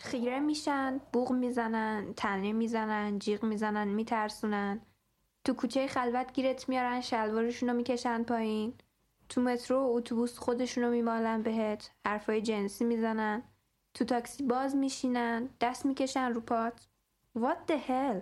خیره میشن بوغ می‌زنن تنه می‌زنن جیغ می‌زنن میترسونن. تو کوچه خلوت گیرت میارن شلوارشون رو می‌کشن پایین. تو مترو و اتوبوس خودشون رو میمالن بهت. حرفای جنسی می‌زنن. تو تاکسی باز میشینن دست می‌کشن رو پات. What the hell?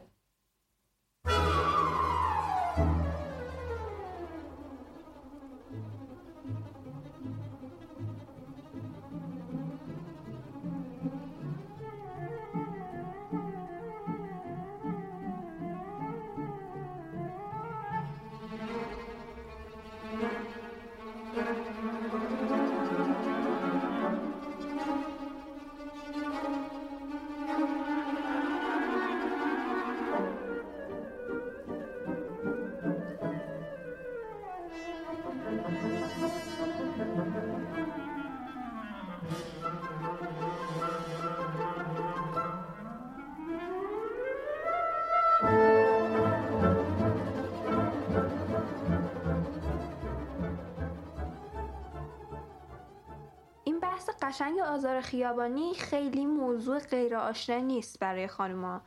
آزار خیابانی خیلی موضوع غیر آشنا نیست برای خانوما.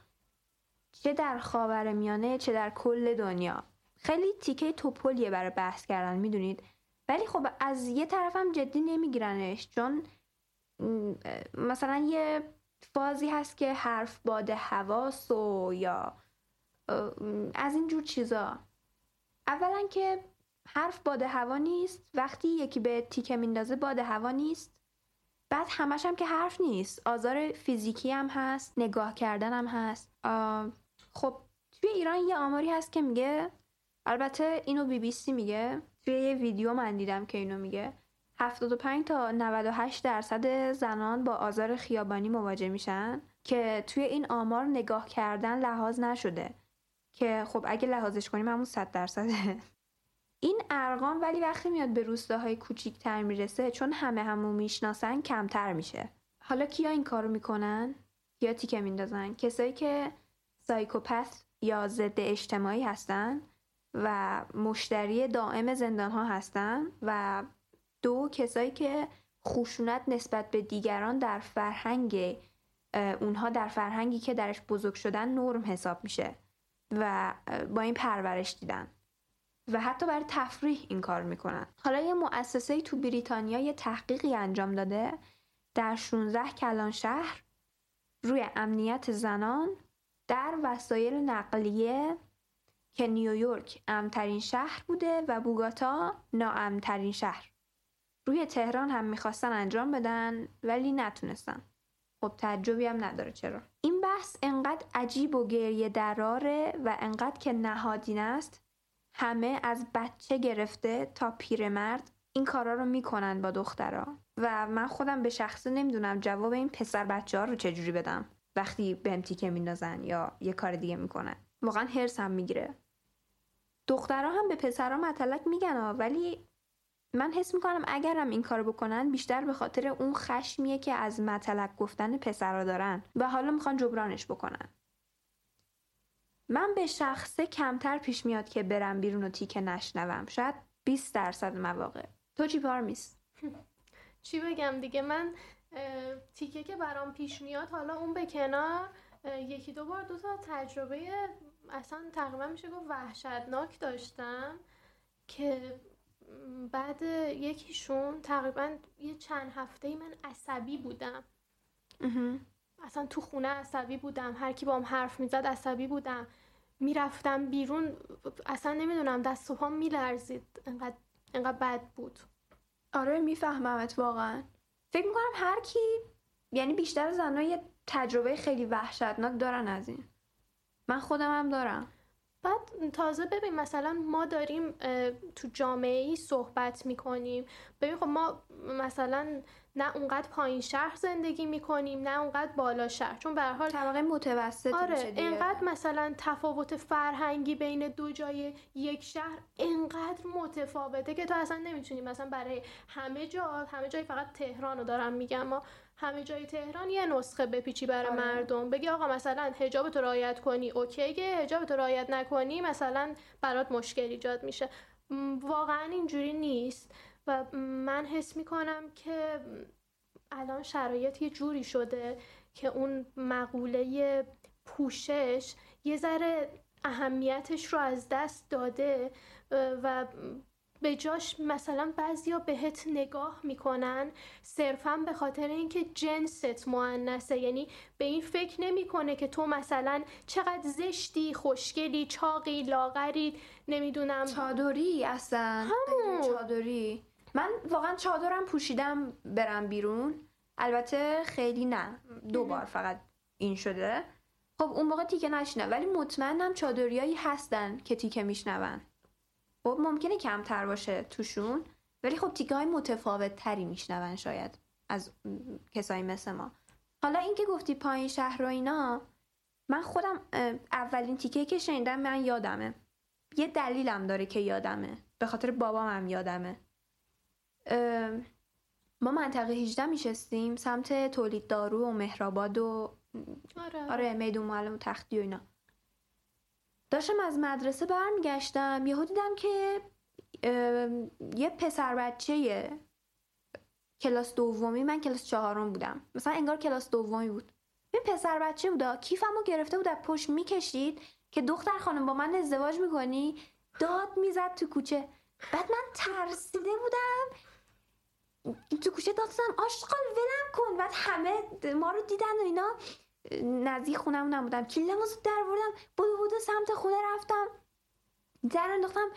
چه در خاور میانه چه در کل دنیا. خیلی تیکه توپلیه برای بحث کردن می‌دونید؟ ولی خب از یه طرفم جدی نمیگیرنش چون مثلا یه فازی هست که حرف باد حواس و یا از این جور چیزا. اولا که حرف باد هوا نیست. وقتی یکی به تیکه میندازه باد هوا نیست. بعد همش هم که حرف نیست. آزار فیزیکی هم هست نگاه کردن هم هست. خب توی ایران یه آماری هست که میگه البته اینو بی بی سی میگه. توی یه ویدیو من دیدم که اینو میگه. 75 تا 98 درصد زنان با آزار خیابانی مواجه میشن که توی این آمار نگاه کردن لحاظ نشده. که خب اگه لحاظش کنیم همون 100 درصده. این ارقام ولی وقتی میاد به روستاهای کوچیکتر می‌رسه چون همه همو می‌شناسن کمتر میشه. حالا کیا این کارو می‌کنن؟ کیا تیکه میندازن؟ کسایی که سایکوپث یا ضد اجتماعی هستن و مشتری دائم زندان ها هستن و دو کسایی که خشونت نسبت به دیگران در فرهنگ اونها در فرهنگی که درش بزرگ شدن نرم حساب میشه و با این پرورش دیدن. و حتی برای تفریح این کار می‌کنن. حالا یه مؤسسه تو بریتانیا یه تحقیقی انجام داده در 16 کلان شهر روی امنیت زنان در وسایل نقلیه که نیویورک امترین شهر بوده و بوگاتا ناامترین شهر. روی تهران هم می‌خواستن انجام بدن ولی نتونستن. خب تعجبی هم نداره چرا. این بحث انقدر عجیب و گریه دراره و انقدر که نهادین است همه از بچه گرفته تا پیرمرد این کارا رو می‌کنن با دخترا. و من خودم به شخصه نمی‌دونم جواب این پسر بچه ها رو چجوری بدم. وقتی بهم تیکه میندازن یا یه کار دیگه می‌کنن. واقعا هرس هم می‌گیره. دخترها هم به پسرها مطلق میگن ها، ولی من حس می‌کنم اگرم این کارو بکنن بیشتر به خاطر اون خشمیه که از مطلق گفتن پسرها دارن. و حالا می‌خوان جبرانش بکنن. من به شخصه کمتر پیش میاد که برم بیرون و تیکه نشنوم. شاید 20 درصد مواقع. تو چی پارمیس چی بگم دیگه؟ من تیکه که برام پیش میاد حالا اون به کنار یکی دو بار دو تا تجربه اصلا تقریبا میشه گفت وحشتناک داشتم که بعد یکیشون تقریبا یه چند هفته ای من عصبی بودم. اصلا تو خونه عصبی بودم. هر کی با هم حرف می‌زد عصبی بودم. می‌رفتم بیرون اصلا نمی‌دونم دست و پام میلرزید. انقدر انقدر بد بود. آره میفهممت واقعا. فکر می‌کنم هر کی یعنی بیشتر زنها یه تجربه خیلی وحشتناک دارن از این. من خودم هم دارم. بعد تازه ببین مثلا ما داریم تو جامعه ای صحبت می‌کنیم. ببین خب ما مثلا نه اونقدر پایین شهر زندگی می‌کنیم نه اونقدر بالا شهر. چون به هر حال طبقه متوسط میشه آره دیگه. انقدر مثلا تفاوت فرهنگی بین دو جای یک شهر انقدر متفاوته که تو اصلا نمی‌تونی مثلا برای همه جا همه جای فقط تهران رو دارم میگم ما همه جای تهران یه نسخه بپیچی برای آره. مردم. بگی آقا مثلا حجاب تو رعایت کنی اوکیه. حجاب تو رعایت نکنی مثلا برات مشکل ایجاد میشه. واقعا اینجوری نیست. و من حس می‌کنم که الان شرایط یه جوری شده که اون مقوله پوشش یه ذره اهمیتش رو از دست داده و به جاش مثلا بعضیا بهت نگاه می‌کنن صرفا به خاطر اینکه جنست معنسه یعنی به این فکر نمی‌کنه که تو مثلا چقدر زشتی خوشگلی چاقی لاغری نمی‌دونم. چادری اصلا. همون. چادری. من واقعا چادرم پوشیدم برم بیرون. البته خیلی نه. دو بار فقط این شده. خب اون موقع تیکه نشنه ولی مطمئنم چادریایی هستن که تیکه میشنون. خب ممکنه کمتر باشه توشون. ولی خب تیکه های متفاوت تری میشنون شاید از کسایی مثل ما. حالا اینکه گفتی پایین شهر و اینا من خودم اولین تیکه که شنیدم من یادمه. یه دلیلم داره که یادمه. به خاطر بابام هم یادمه. ما منطقه 18 میشستیم سمت تولید دارو و مهرآباد و آره. آره میدون معلم و تختی و اینا. داشتم از مدرسه برمیگشتم یهو دیدم که یه پسر بچه کلاس دومی من کلاس چهارم بودم. مثلا انگار کلاس دومی بود. یه پسر بچه بودا کیفمو گرفته بود از پشت می‌کشید که دختر خانم با من ازدواج می‌کنی داد می‌زد تو کوچه. بعد من ترسیده بودم تو کوچه داد زدم آشغال ولم کن. بعد همه ما رو دیدن و اینا. نزدیک خونم نبودم کلیدمو زود در بردم. بودو بودو سمت خونه رفتم. در انداختم.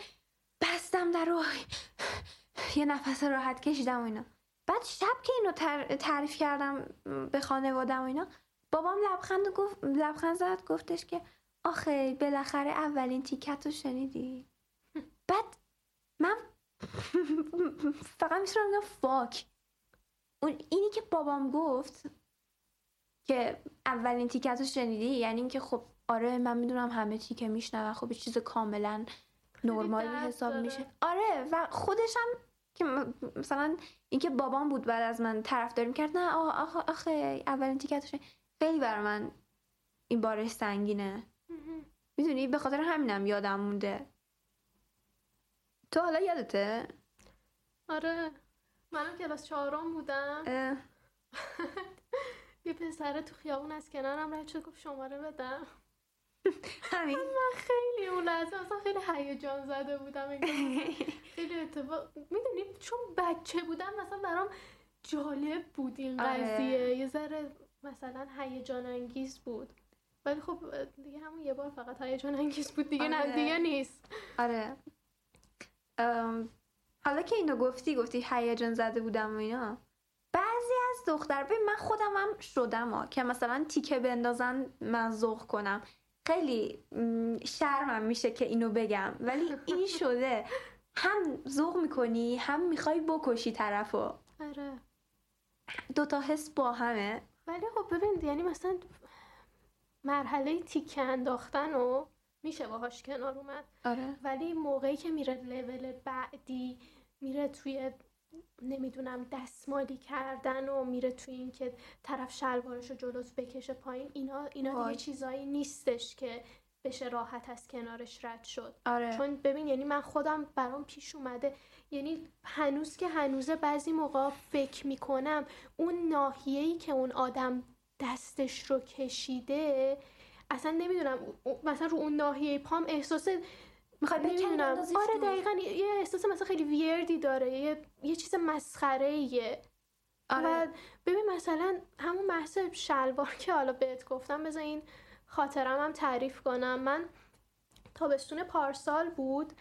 بستم در رو یه نفس راحت کشیدم و اینا. بعد شب که اینو تر- تعریف کردم به خانوادم و اینا بابام لبخند گفت لبخند زد. گفتش که آخه بالاخره اولین تیکت رو شنیدی. بعد من فقط می‌تونم بگم فاک اون اینی که بابام گفت که اولین تیکت رو شنیدی یعنی اینکه خب آره من می‌دونم همه تیکه میشنون خب یه چیز کاملا نرمالی حساب. میشه. آره و خودش هم که مثلا اینکه بابام بود بعد از من طرفداری می‌کرد نه آخه, آخه اولین تیکت رو شنیدی. خیلی بر من این بارش سنگینه. می‌دونی؟ به خاطر همینم یادم مونده. تو حالا یادته؟ آره. منم کلاس چهارم بودم. یه پسره تو خیابون از کنارم رد شد گفت شماره بدم. همین. من خیلی اون لحظه اصلا خیلی هیجان زده بودم خیلی اتفاق می‌دونی؟ چون بچه بودم مثلا برام جالب بود این آره. قضیه. یه ذره مثلا هیجان انگیز بود. ولی خب دیگه همون یه بار فقط هیجان انگیز بود دیگه نه آره. دیگه نیست. آره. حالا که اینو گفتی گفتی هیجان زده بودم و اینا. بعضی از دختر ببین من خودم هم شدم ها که مثلا تیکه بندازن من ذوق کنم. خیلی شرمم میشه که اینو بگم. ولی این شده. هم ذوق می‌کنی هم می‌خوای بکشی طرفو. آره. دوتا حس با همه. ولی خب ببین یعنی مثلا مرحله تیکه انداختن و میشه باهاش کنار اومد. آره. ولی موقعی که میره لول بعدی میره توی نمی‌دونم دستمالی کردن و میره توی این که طرف شلوارش رو جلوت بکشه پایین اینا اینا. دیگه چیزایی نیستش که بشه راحت از کنارش رد شد. آره. چون ببین یعنی من خودم برام پیش اومده. یعنی هنوز که هنوزه بعضی موقع فکر می‌کنم اون ناحیه‌ای که اون آدم دستش رو کشیده اصلا نمی‌دونم مثلا رو اون ناحیه پام احساس می‌خوای بکنی نمی‌دونم. آره. دقیقا یه احساس مثلا خیلی ویردی داره یه, یه چیز مسخره ایه و آره ببین مثلا همون بحث شلوار که حالا بهت گفتم بذار این خاطرم هم تعریف کنم. من تابستون پارسال بود.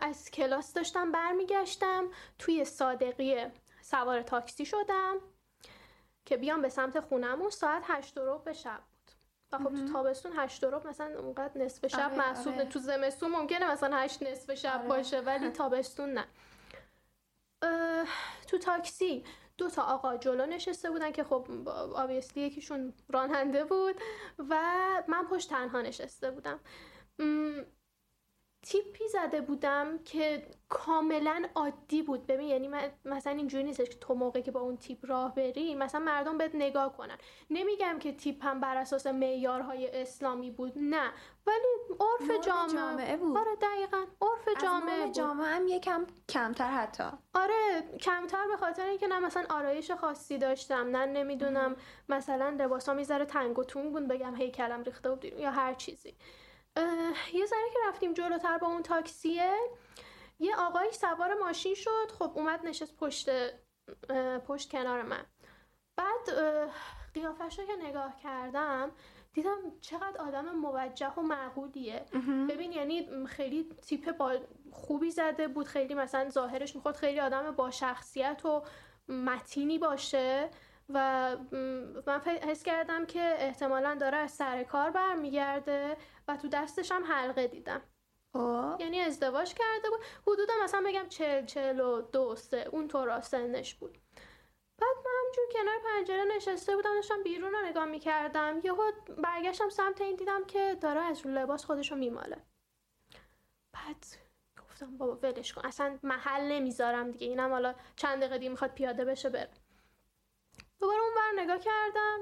از کلاس داشتم برمیگشتم توی صادقیه سوار تاکسی شدم که بیام به سمت خونمون ساعت هشت و ربع شب. و خب تو تابستون هشت ربع مثلا اونقدر نصف شب آره، محسوب آره. تو زمستون ممکنه مثلا هشت نصف شب آره. باشه ولی تابستون نه تو تاکسی دو تا آقا جلو نشسته بودن که خب آبیسلی یکیشون راننده بود و من پشت تنها نشسته بودم تیپی زده بودم که کاملا عادی بود. ببین یعنی من مثلا اینجوری نیستش که تو موقعی که با اون تیپ راه بری مثلا مردم بهت نگاه کنن. نمیگم که تیپ هم بر اساس معیارهای اسلامی بود نه. ولی عرف جامعه, جامعه بود. آره دقیقا. عرف جامعه بود. جامعه هم یکم کمتر حتی. آره کمتر به خاطر اینکه نه مثلا آرایش خاصی داشتم نه نمی‌دونم مثلا لباسا می‌ذاره تنگ و تون بود بگم هیکلم ریخته بود یا هر چیزی. یه ذره که رفتیم جلوتر با اون تاکسیه یه آقایی سوار ماشین شد خب اومد نشست پشت پشت کنار من. بعد قیافش رو که نگاه کردم دیدم چقدر آدم موجه و معقولیه. ببین یعنی خیلی تیپ با خوبی زده بود خیلی مثلا ظاهرش می‌خواد خیلی آدم با شخصیت و متینی باشه. و من حس کردم که احتمالا داره از سر کار برمیگرده و تو دستش هم حلقه دیدم. خب. یعنی ازدواج کرده بود. حدودا مثلا بگم چل چل و دو سه اون تو سنش بود. بعد من همجور کنار پنجره نشسته بودم داشتم بیرون رو نگاه می‌کردم. یهو برگشتم سمت این دیدم که داره از رو لباس خودش رو میماله. بعد گفتم بابا ولش کن. اصلا محل نمی‌ذارم دیگه. اینم حالا چند دقیقه دیگه می‌خواد پیاده بشه بره. دوباره اون بر نگاه کردم.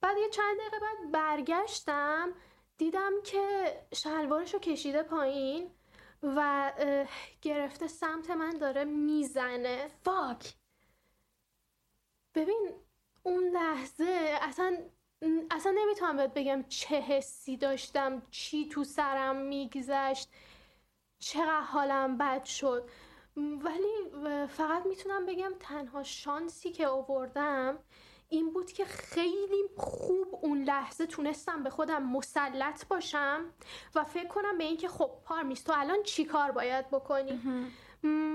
بعد یه چند دقیقه بعد برگشتم دیدم که شلوارش رو کشیده پایین و گرفته سمت من داره می‌زنه. فاک. ببین اون لحظه اصلا اصلا نمی‌تونم بهت بگم چه حسی داشتم چی تو سرم میگذشت چقدر حالم بد شد. ولی فقط می‌تونم بگم تنها شانسی که آوردم این بود که خیلی خوب اون لحظه تونستم به خودم مسلط باشم و فکر کنم به اینکه خب پارمیس تو الان چی کار باید بکنی؟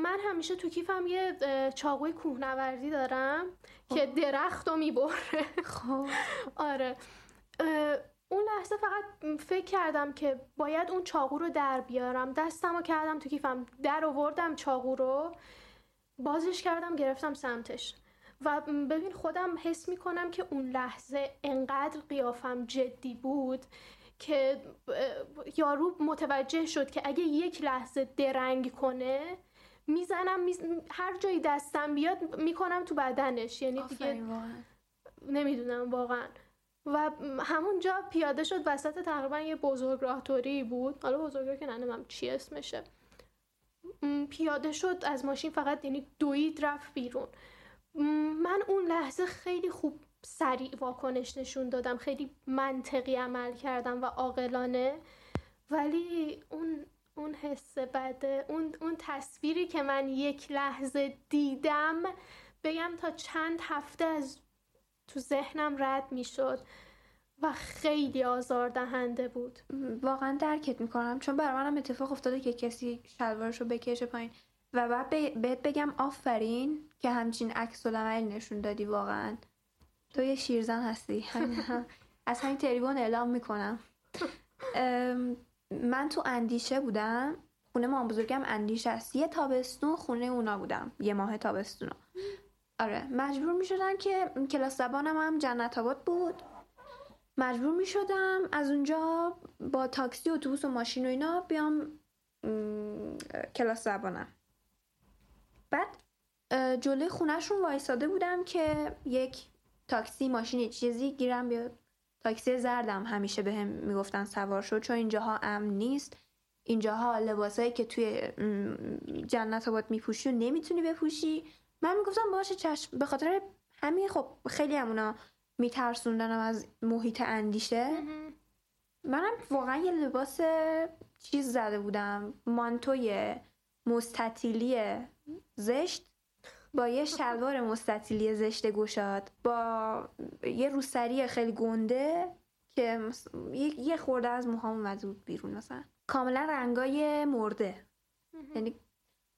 من همیشه تو کیفم یه چاقوی کوهنوردی دارم که درخت رو می‌بره. خب. آره. اون لحظه فقط فکر کردم که باید اون چاقو رو در بیارم. دستم رو کردم تو کیفم. در آوردم چاقو رو. بازش کردم گرفتم سمتش. و ببین خودم حس می‌کنم که اون لحظه انقدر قیافم جدی بود که یارو متوجه شد که اگه یک لحظه درنگ کنه می‌زنم هر جایی دستم بیاد می‌کنم تو بدنش. یعنی دیگه نمی‌دونم واقعا. و همونجا پیاده شد وسط تقریبا یه بزرگ راهتوری بود. حالا بزرگ که ننمم چی اسمشه. پیاده شد از ماشین فقط یعنی دوید رفت بیرون. من اون لحظه خیلی خوب سریع واکنش نشون دادم. خیلی منطقی عمل کردم و عاقلانه. ولی اون اون حس بده اون اون تصویری که من یک لحظه دیدم بگم تا چند هفته از تو ذهنم رد می‌شد و خیلی آزار دهنده بود. واقعا درکت می‌کنم چون برای منم اتفاق افتاده که کسی شلوارش رو بکشه پایین. و بعد بهت بگم آفرین که همچین عکس نشون دادی واقعا. تو یه شیرزن هستی. از همین تریبون اعلام می‌کنم. من تو اندیشه بودم. خونه ما بزرگم اندیشه است. یه تابستون خونه اونا بودم. یه ماه تابستون آره. مجبور می شدم که کلاس زبانم هم جنت آباد بود. مجبور می شدم از اونجا با تاکسی اتوبوس و ماشین و اینا بیام کلاس زبانم. بعد جلوی خونهشون وایساده بودم که یک تاکسی ماشین چیزی گیرم بیاد. تاکسی زردم همیشه به هم می‌گفتن سوار شد چون اینجاها امن نیست. اینجاها لباسایی که توی جنت آباد میپوشی و نمی‌تونی بپوشی. من می‌گفتم باشه چشم به خاطر همین خب خیلی همونا میترسوندنم از محیط اندیشه. منم واقعا یه لباس چیز زده بودم. مانتوی مستطیلی زشت با یه شلوار مستطیلی زشت گشاد با یه روسری خیلی گنده که یه خورده از موهام بود بیرون مثلا. کاملا رنگای مرده. یعنی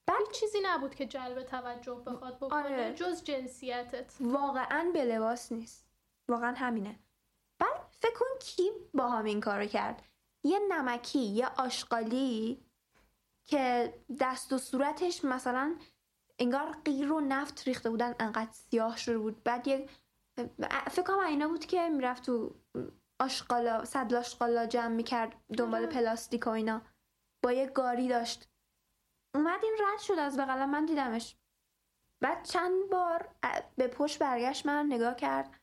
بعد چیزی نبود که جلب توجه بخواد بکنه آره. جز جنسیتت. واقعا به لباس نیست. واقعا همینه. بعد فکر کن کی با هم این کارو کرد. یه نمکی یه آشغالی که دست و صورتش مثلا انگار غیر و نفت ریخته بودن انقدر سیاه شده بود. بعد یه فکر کنم اینا بود که می‌رفت تو آشقالا صد آشقالا جمع می‌کرد دنبال پلاستیک و اینا. با یه گاری داشت. اومد این رد شد از بغلم من دیدمش. بعد چند بار به پشت برگشت من نگاه کرد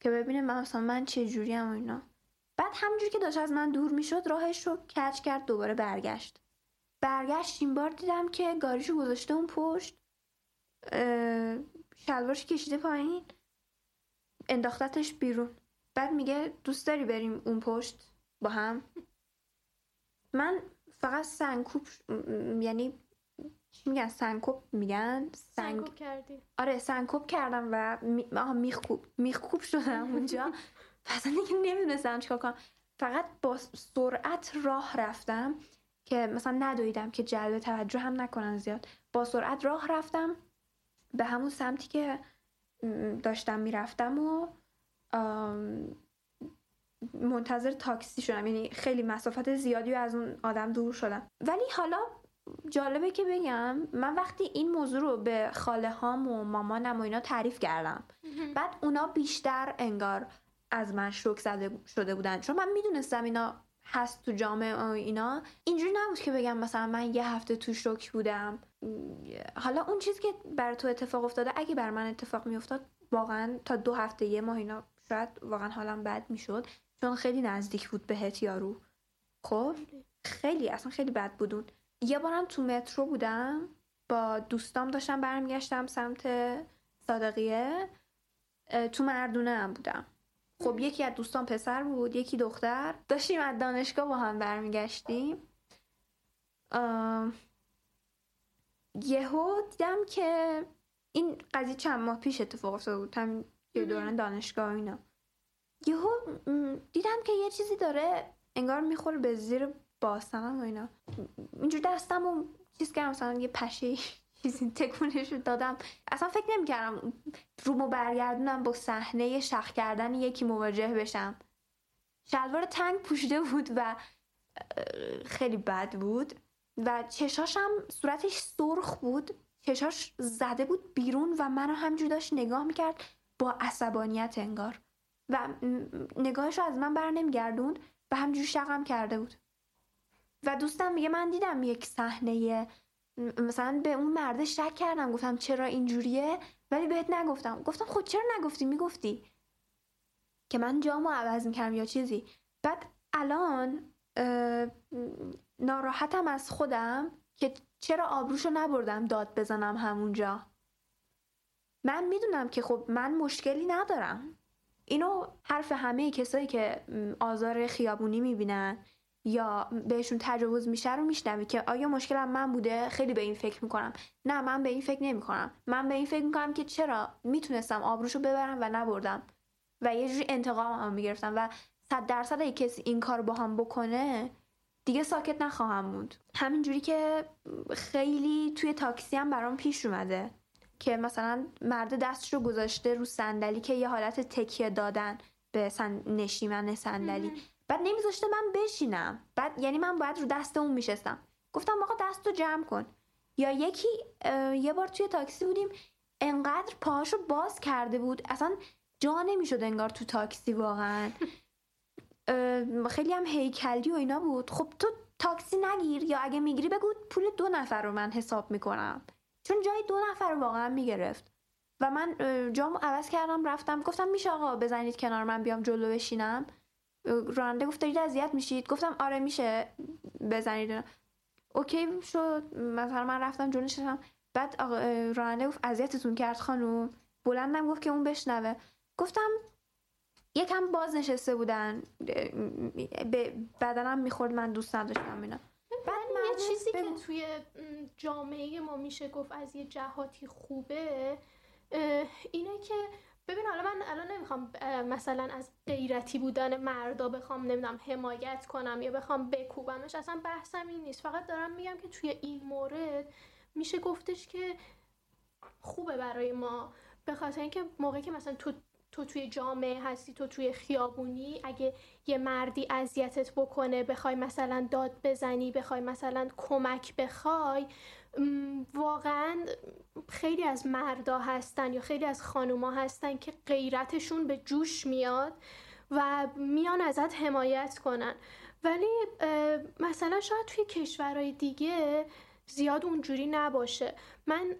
که ببینه من مثلا من چه جوری هم اینا. بعد همونجوری که داشت از من دور می‌شد راهش رو کچ کرد دوباره برگشت. برگشت این بار دیدم که گاریشو گذاشته اون پشت. شلوارش کشیده پایین. انداختتش بیرون. بعد میگه دوست داری بریم اون پشت با هم؟ من فقط سنکوب یعنی چی میگن؟ سنکوب میگن؟ سنگ... کردی. آره سنکوب کردم و می... میخکوب میخکوب شدم اونجا. اصلا دیگه نمی‌دونستم چیکار کنم. فقط با سرعت راه رفتم. که مثلا ندویدم که جلب توجه هم نکنن زیاد. با سرعت راه رفتم به همون سمتی که داشتم می‌رفتم و منتظر تاکسی شدم. یعنی خیلی مسافت زیادی از اون آدم دور شدم. ولی حالا جالبه که بگم من وقتی این موضوع رو به خاله هام و مامانم و اینا تعریف کردم بعد اونا بیشتر انگار از من شوک زده شده بودن. چون من می‌دونستم اینا هست تو جامعه اینا. اینجوری نبود که بگم مثلا من یه هفته تو شوک بودم. حالا اون چیزی که بر تو اتفاق افتاده اگه بر من اتفاق میافتاد واقعا تا دو هفته یه ماه اینا شاید واقعا حالم بد می‌شد. چون خیلی نزدیک بود بهت یارو. خب؟ خیلی. اصلا خیلی بد بودون یه بارم تو مترو بودم. با دوستام داشتم برمیگشتم سمت صادقیه. تو مردونه هم بودم. خب یکی از دوستان پسر بود یکی دختر. داشتیم از دانشگاه با هم برمیگشتیم. یهو دیدم که این قضیه چند ماه پیش اتفاق افتاده بود همین یه دوران دانشگاه اینا. یهو دیدم که یه چیزی داره انگار می‌خوره به زیر باسنم و اینا. اینجور دستم و چیز کردم مثلا یه پشه چیزی تکونش دادم. اصلا فکر نمی‌کردم رومو برگردونم با صحنه شخ کردن یکی مواجه بشم. شلوار تنگ پوشیده بود و خیلی بد بود و چشاشم صورتش سرخ بود. چشاش زده بود بیرون و منو همجور داشت نگاه می‌کرد با عصبانیت انگار. و نگاهش رو از من بر نمیگردوند و همجور شقم کرده بود. و دوستم میگه من دیدم یک صحنه مثلا به اون مرده شک کردم گفتم چرا اینجوریه؟ ولی بهت نگفتم. گفتم خود خب چرا نگفتی؟ می‌گفتی. که من جامو عوض می‌کردم یا چیزی. بعد الان ناراحتم از خودم که چرا آبروشو نبردم داد بزنم همونجا. من می‌دونم که خب من مشکلی ندارم. اینو حرف همه کسایی که آزار خیابونی می‌بینن یا بهشون تجاوز میشه رو میشنوی که آیا مشکلم من بوده؟ خیلی به این فکر می‌کنم. نه من به این فکر نمی‌کنم. من به این فکر می‌کنم که چرا می‌تونستم آبروشو ببرم و نبردم. و یه جوری انتقام هم می‌گرفتم و صد درصد اگه کسی این کار با هم بکنه دیگه ساکت نخواهم موند. همینجوری که خیلی توی تاکسی هم برام پیش اومده که مثلا مرد دستش رو گذاشته رو صندلی که یه حالت تکیه دادن به سن... نشیمن صندلی. بعد نمیذاشته من بشینم. بعد یعنی من باید رو دست اون میشستم. گفتم آقا دست رو جمع کن. یا یکی یه بار توی تاکسی بودیم انقدر پاهاشو باز کرده بود. اصلا جا نمی‌شد انگار تو تاکسی واقعا. خیلی هم هیکلی و اینا بود. خب تو تاکسی نگیر یا اگه می‌گیری بگو پول دو نفر رو من حساب می‌کنم. چون جای دو نفر واقعا می‌گرفت. و من جامو عوض کردم رفتم. گفتم میشه آقا بزنید کنار من بیام جلو بشینم. راننده گفت دارید اذیت میشید؟ گفتم آره میشه. بزنید. اوکی شد. مثلا من رفتم جلو نشستم. بعد راننده گفت اذیتتون کرد خانم بلندم گفت که اون بشنوه. گفتم یکم باز نشسته بودن. به بدنم می‌خورد من دوست نداشتم اینا. بعد یه چیزی که توی جامعه ما میشه گفت از یه جهاتی خوبه اینه که ببین حالا من الان نمی‌خوام مثلا از غیرتی بودن مردا بخوام نمی‌دونم حمایت کنم یا بخوام بکوبمش اصلا بحثم این نیست. فقط دارم میگم که توی این مورد میشه گفتش که خوبه برای ما. به خاطر اینکه موقعی که مثلا تو تو توی جامعه هستی تو توی خیابونی اگه یه مردی اذیتت بکنه بخوای مثلا داد بزنی بخوای مثلا کمک بخوای واقعا خیلی از مردا هستن یا خیلی از خانوما هستن که غیرتشون به جوش میاد و میان ازت حمایت کنن. ولی مثلا شاید توی کشورهای دیگه زیاد اونجوری نباشه. من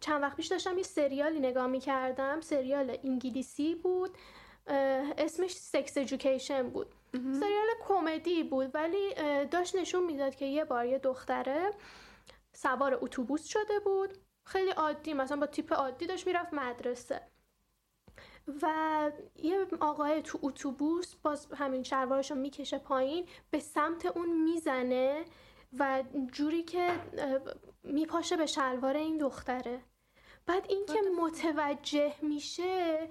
چند وقت پیش داشتم یه سریالی نگاه می‌کردم. سریال انگلیسی بود. اسمش سکس ادویکیشن بود. سریال کمدی بود. ولی داشت نشون می‌داد که یه بار یه دختره سوار اتوبوس شده بود. خیلی عادی مثلا با تیپ عادی داشت می‌رفت مدرسه. و یه آقای تو اتوبوس باز همین شلوارش رو می‌کشه پایین به سمت اون می‌زنه و جوری که میپاشه به شلوار این دختره. بعد اینکه متوجه میشه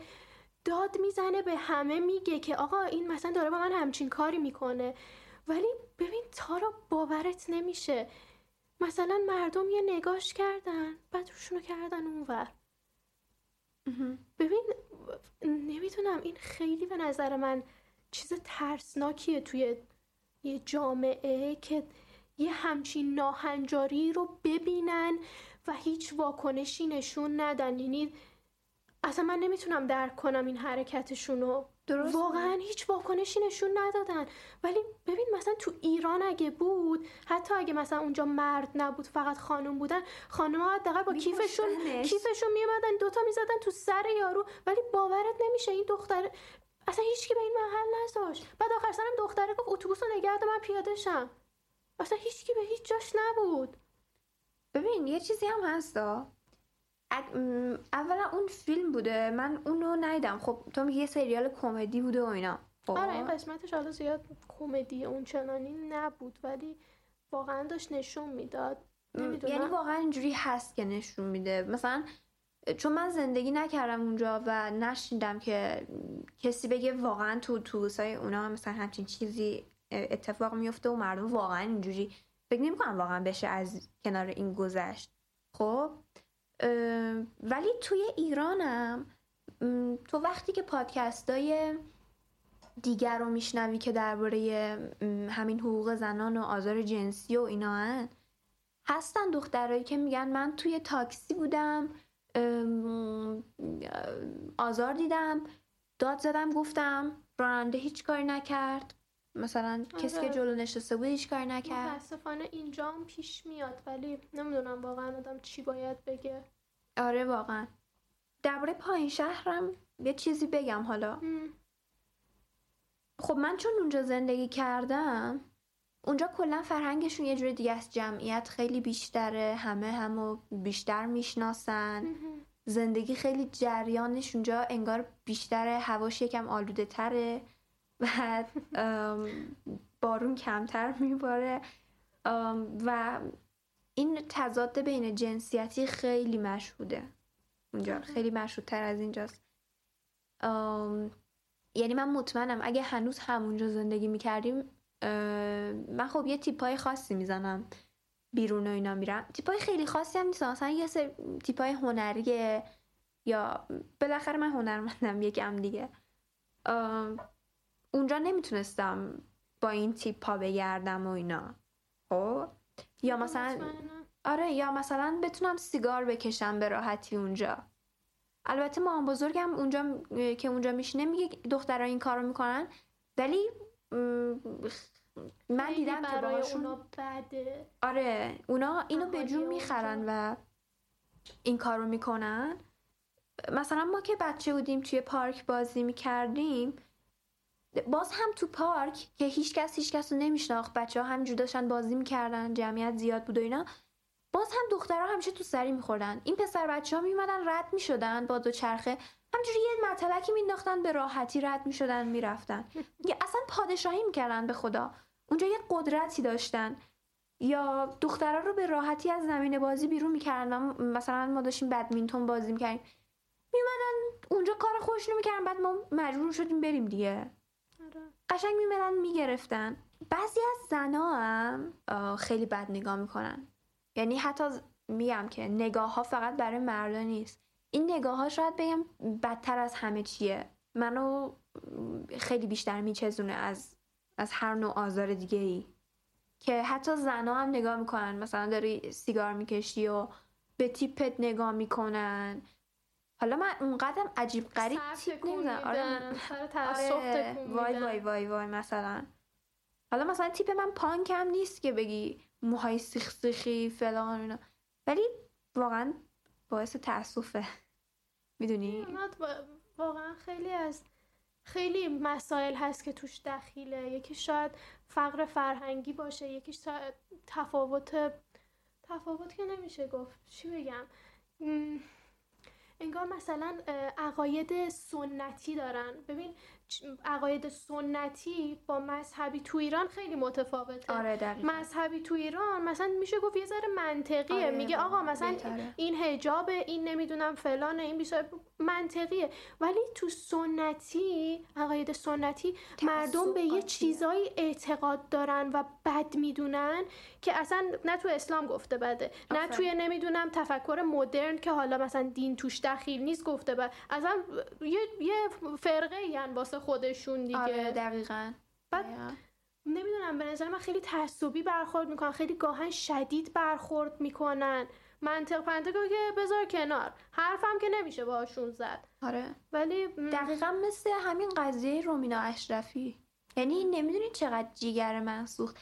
داد می‌زنه به همه میگه که آقا این مثلا داره با من همچین کاری می‌کنه. ولی ببین تارا باورت نمیشه. مثلا مردم یه نگاش کردن بعد روشونو کردن اونور. ببین نمی‌تونم این خیلی به نظر من چیز ترسناکیه توی یه جامعه که یه همچین ناهنجاری رو ببینن و هیچ واکنشی نشون ندن. یعنی اصلا من نمی‌تونم درک کنم این حرکتشونو. درست واقعا هیچ واکنشی نشون ندادن. ولی ببین مثلا تو ایران اگه بود حتی اگه مثلا اونجا مرد نبود فقط خانم بودن خانم ها حداقل با کیفشون کیفشون میمدن دوتا می‌زدن تو سر یارو. ولی باورت نمیشه این دختر اصلا هیچکی به این محل نذاشت. بعد آخر سرم دختره گفت اتوبوس رو نگرد من پیاده شم. اصلا هیچکی به هیچ جاش نبود. ببین یه چیزی هم هستا اولا اون فیلم بوده. من اونو ندیدم. خب تو یه سریال کمدی بوده و اینا. خب. آره این قسمتش حالا زیاد کمدی اون چنانی نبود ولی واقعا داشت نشون می‌داد. یعنی واقعا اینجوری هست که نشون میده. مثلا چون من زندگی نکردم اونجا و نشیدم که کسی بگه واقعا تو توسای اونا مثلا همچین چیزی اتفاق میفته و مردم واقعا اینجوری فکر نمی‌کنم واقعا بشه از کنار این گذشت. خب؟ ولی توی ایرانم تو وقتی که پادکستای دیگر رو میشنوی که درباره همین حقوق زنان و آزار جنسی و اینا هن هستن دخترایی که میگن من توی تاکسی بودم آزار دیدم داد زدم گفتم راننده هیچ کاری نکرد. مثلا کسی که آره. جلو نشسته بود هیچ کاری نکرد؟ متاسفانه اینجا هم پیش میاد ولی نمی‌دونم واقعا آدم چی باید بگه. آره واقعا. درباره پایین شهرم یه چیزی بگم حالا. خب من چون اونجا زندگی کردم اونجا کلا فرهنگشون یه جور دیگه است. جمعیت خیلی بیشتره همه همو بیشتر می‌شناسن. زندگی خیلی جریانش اونجا انگار بیشتره هواش یکم آلوده تره. و بارون کمتر میباره. و این تضاد بین جنسیتی خیلی مشهوده. اونجا خیلی مشهودتر از اینجاست. یعنی من مطمئنم اگه هنوز همونجا زندگی می‌کردیم من خب یه تیپای خاصی می‌زنم بیرون و اینا میرم. تیپای خیلی خاصی هم نیست مثلا یه تیپای هنریه یا بالاخره من هنرمندم یکم دیگه. اونجا نمی‌تونستم با این تیپ ها بگردم و اینا. خب؟ یا مثلا آره یا مثلا بتونم سیگار بکشم به راحتی اونجا. البته مامان بزرگم اونجا که اونجا میشینه میگه دخترها این کارو می‌کنن ولی من دیدم که باهاشون اونا بده. آره اونا اینو به جون می‌خرن و این کارو می‌کنن. مثلا ما که بچه بودیم توی پارک بازی می‌کردیم باز هم تو پارک که هیچ کس هیچ کس رو نمیشناخت بچه ها همینجور داشتن بازی می‌کردن جمعیت زیاد بود و اینا. باز هم دخترها همیشه تو سری میخوردن. این پسر بچه ها میومدن رد می‌شدن با دو چرخه. همجوری یه مطلقی مینداختن به راحتی رد می‌شدن می‌رفتن. یا اصلا پادشاهی می‌کردن به خدا. اونجا یه قدرتی داشتن. یا دخترها رو به راحتی از زمین بازی بیرون می‌کردن مثلا ما داشتیم بدمینتون بازی می‌کردیم. میومدن اونجا کار خوش نمی‌کردن بعد ما مجبور شدیم بریم دیگه. قشنگ میمدن می‌گرفتن. بعضی از زنا هم خیلی بد نگاه می‌کنن. یعنی حتی میگم که نگاه ها فقط برای مردا نیست. این نگاه ها شاید بگم بدتر از همه چیه. منو خیلی بیشتر میچزونه از از هر نوع آزار دیگه ای که حتی زنا هم نگاه می‌کنن. مثلا داری سیگار می‌کشی و به تیپت نگاه می‌کنن. حالا من اونقدرم عجیب غریب تیپ نمی‌زنم. آره, آره. وای وای وای وای مثلا. حالا مثلا تیپ من پانک هم نیست که بگی موهای سیخ سیخی فلان اینا. ولی واقعا باعث تاسفه. می‌دونی؟ واقعا خیلی از خیلی مسائل هست که توش دخیله. یکی شاید فقر فرهنگی باشه یکی شاید تفاوت تفاوت که نمیشه گفت. چی بگم؟ انگار مثلا عقاید سنتی دارن. ببین عقاید سنتی با مذهبی تو ایران خیلی متفاوته. آره مذهبی تو ایران مثلا میشه گفت یه ذره منطقیه. آره میگه آقا مثلا این حجاب این نمی‌دونم فلان این بیشتر منطقیه. ولی تو سنتی عقاید سنتی مردم به یه چیزایی اعتقاد دارن و بد می‌دونن که اصلا نه تو اسلام گفته بده نه توی نمی‌دونم تفکر مدرن که حالا مثلا دین توش دخیل نیست گفته بده. اصلا یه, یه فرقه یعنی واسه خودشون دیگه. آره دقیقا. بعد نمی‌دونم به نظر من خیلی تعصبی برخورد می‌کنن خیلی گاهن شدید برخورد می‌کنن. منطق پنطق که بذار کنار. حرفم که نمیشه باشون زد. آره. ولی دقیقا مثل همین قضیه رومینا اشرفی. یعنی نمی‌دونی چقدر جیگر من سوخت.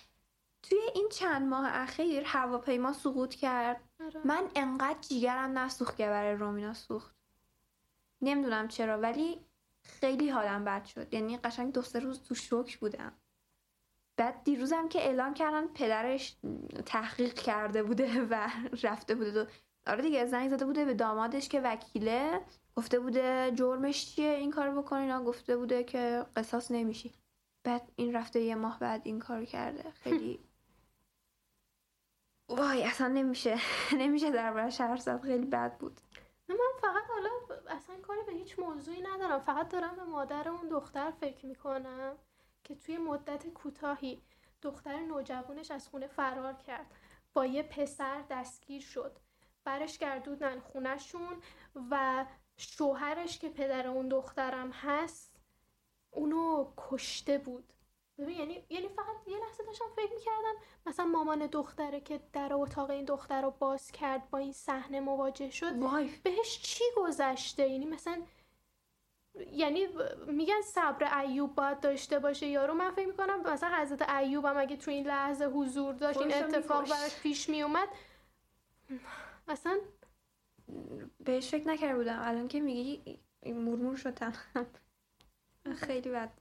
توی این چند ماه اخیر هواپیما سقوط کرد. آره. من انقدر جیگرم نسوخت که برای رومینا سوخت. نمی‌دونم چرا ولی خیلی حالم بد شد. یعنی قشنگ دو سه روز تو شوک بودم. بعد دیروزم که اعلام کردن پدرش تحقیق کرده بوده و رفته بوده. دو آره دیگه زنگ زده بوده به دامادش که وکیله. گفته بوده جرمش چیه این کار بکنین گفته بوده که قصاص نمیشی. بعد این رفته یه ماه بعد این کار کرده. خیلی وای اصلا نمیشه. نمیشه دربارش حرف زد خیلی بد بود. من فقط حالا اصلا کاری به هیچ موضوعی ندارم. فقط دارم به مادر اون دختر فکر می‌کنم که توی مدت کوتاهی دختر نوجوانش از خونه فرار کرد. با یه پسر دستگیر شد. برش گردودن خونشون و شوهرش که پدر اون دخترم هست اونو کشته بود. یعنی یعنی فقط یه لحظه داشتم فکر می‌کردم مثلا مامان دختره که در اتاق این دختر رو باز کرد با این صحنه مواجه شد بهش چی گذشته؟ یعنی مثلا یعنی میگن صبر ایوب باید داشته باشه یارو. من فکر می‌کنم مثلا حضرت ایوب هم اگه تو این لحظه حضور داشت این اتفاق براش پیش میومد اصلا بهش فکر نکرده بودم. الان که میگی مرمور شدم. خیلی بد.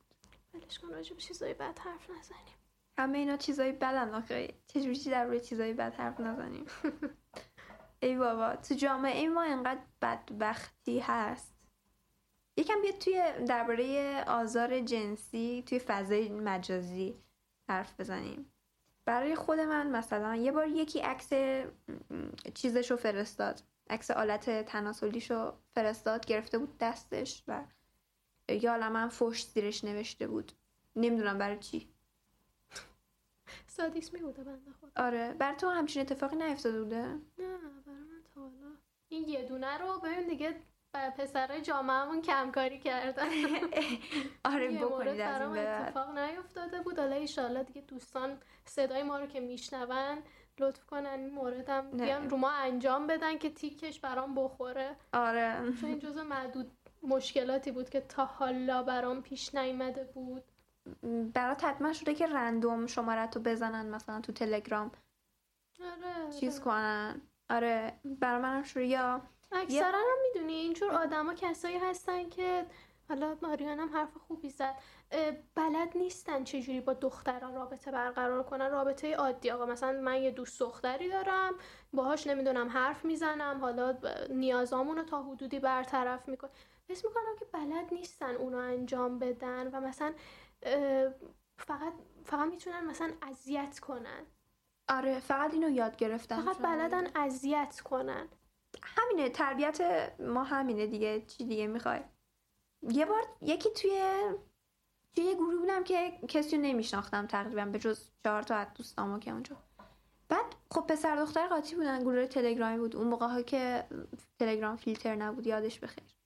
ولش کن راجع به چیزای بد حرف نزنیم. همه اینا چیزای بدن آخه. چجوری در روی چیزای بد حرف نزنیم؟ ای بابا تو جامعه ما اینقدر بدبختی هست. یکم بیاد توی درباره آزار جنسی توی فضای مجازی حرف بزنیم. برای خود من مثلا یه بار یکی عکس چیزشو فرستاد. عکس آلت تناسلیشو فرستاد گرفته بود دستش و یا من فوش زیرش نوشته بود. نمی‌دونم برای چی. سادیسمی بوده بنده خود آره. بر تو همچین اتفاقی نیفتاده بوده؟ نه برای من تا حالا. این یه دونه رو ببین دیگه پسرای جامعهمون کمکاری کردن. آره بکنید از این اتفاق نیفتاده بود. حالا ایشالله دیگه دوستان صدای ما رو که میشنون لطف کنن این موردم بیان رو ما انجام بدن که تیکش برام بخوره. آره. چون این جزء معدود مشکلاتی بود که تا حالا برام پیش نیامده بود؟ برات حتما شده که رندوم شماره تو بزنن مثلا تو تلگرام. آره چیز آره. کنن. آره برای منم شده. یا اکثرا هم می‌دونی اینجور آدما کسایی هستن که حالا ماریان هم حرف خوبی زد. بلد نیستن چجوری با دختران رابطه برقرار کنن. رابطه عادی. آقا مثلا من یه دوست دختری دارم باهاش نمی‌دونم حرف می‌زنم حالا نیازامونو تا حدودی برطرف میکن حس می‌کنم که بلد نیستن اونو انجام بدن و مثلا فقط فقط می‌تونن مثلا اذیت کنن. آره فقط اینو یاد گرفتن فقط بلدن اذیت کنن. همینه تربیت ما همینه دیگه چی دیگه می‌خوای. یه بار یکی توی توی یه گروه بودم که کسی رو نمیشناختم تقریبا به جز چهار تا از دوستامو که اونجا. بعد خب پسر دختر قاطی بودن گروه تلگرامی بود. اون موقع ها که تلگرام فیلتر نبود یادش بخیر.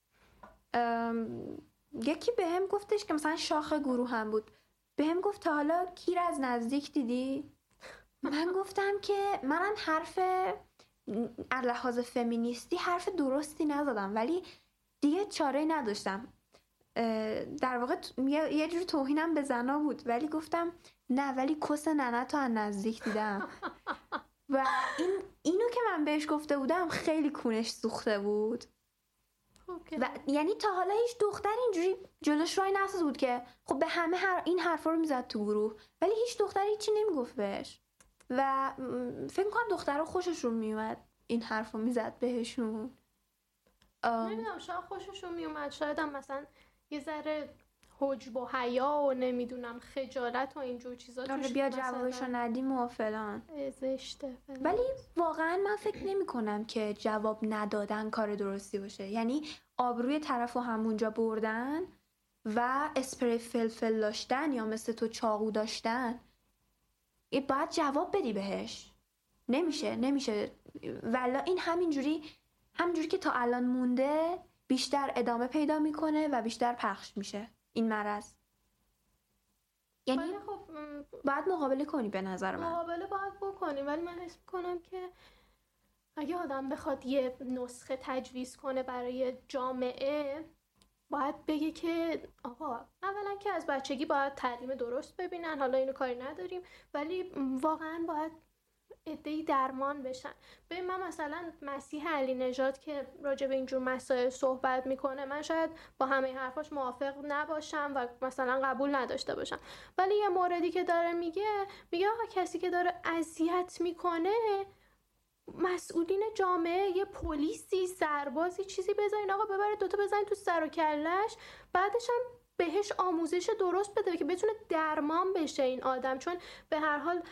یکی به هم گفتش که مثلا شاخ گروه هم بود. به هم گفت تا حالا کیر از نزدیک دیدی؟ من گفتم که منم حرف از لحاظ فمینیستی حرف درستی نزدم ولی دیگه چاره نداشتم. در واقع یه جور توهینم به زنا بود ولی گفتم نه ولی کس ننه تو نزدیک دیدم. و این اینو که من بهش گفته بودم خیلی کونش سوخته بود. و یعنی تا حالا هیچ دختر اینجوری جلوش رای نساز بود که خب به همه هر این حرفا رو می‌زد تو گروه ولی هیچ دختری هیچی نمی‌گفت بهش. و فکر کنم دخترها خوششون میومد این حرف رو می‌زد بهشون. نمی‌دونم شاید خوششون میومد شاید هم مثلا یه ذره حجب و حیا و نمی‌دونم خجالت و اینجور چیزا آره بیا جوابشو ندیم و فلان. زشته ولی واقعا من فکر نمی کنم که جواب ندادن کار درستی باشه. یعنی آبروی طرف رو همونجا بردن و اسپری فلفل داشتن یا مثل تو چاقو داشتن باید جواب بدی بهش. نمیشه نمیشه. ولا این همینجوری همینجوری که تا الان مونده بیشتر ادامه پیدا می‌کنه و بیشتر پخش میشه. این مرض. یعنی خب باید مقابله کنی به نظر من. مقابله باید بکنی ولی من حس می‌کنم که اگه آدم بخواد یه نسخه تجویز کنه برای جامعه باید بگه که آقا اولا که از بچگی باید تعلیم درست ببینن حالا اینو کاری نداریم ولی واقعا باید ادهی درمان بشن. به من مثلا مسیح علی نژاد که راجع به اینجور مسائل صحبت می‌کنه من شاید با همه حرفاش موافق نباشم و مثلا قبول نداشته باشم. ولی یه موردی که داره میگه میگه آقا کسی که داره اذیت می‌کنه مسئولین جامعه یه پلیسی سربازی چیزی بذارین آقا ببره دوتا بزنین تو سر و کلش بعدش هم بهش آموزش درست بده که بتونه درمان بشه این آدم. چون به هر حال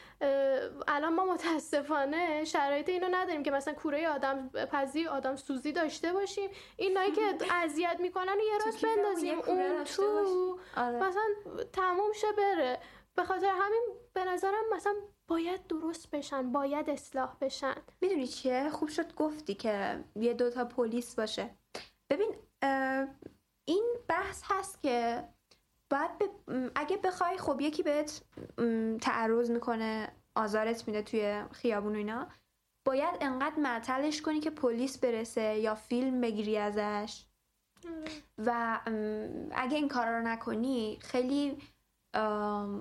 الان ما متاسفانه شرایط اینو نداریم که مثلا کوره آدم پذی آدم سوزی داشته باشیم. اینایی که اذیت می‌کنن یه راست بندازیم. اون تو. آره. مثلا تموم شه بره. به خاطر همین به نظرم مثلا باید درست بشن باید اصلاح بشن. می‌دونی چیه؟ خوب شد گفتی که یه دوتا پلیس باشه. ببین این بحث هست که باید اگه بخوای خب یکی بهت تعرض می‌کنه آزارت میده توی خیابون و اینا باید انقدر معطلش کنی که پلیس برسه یا فیلم بگیری ازش. و اگه این کارا رو نکنی خیلی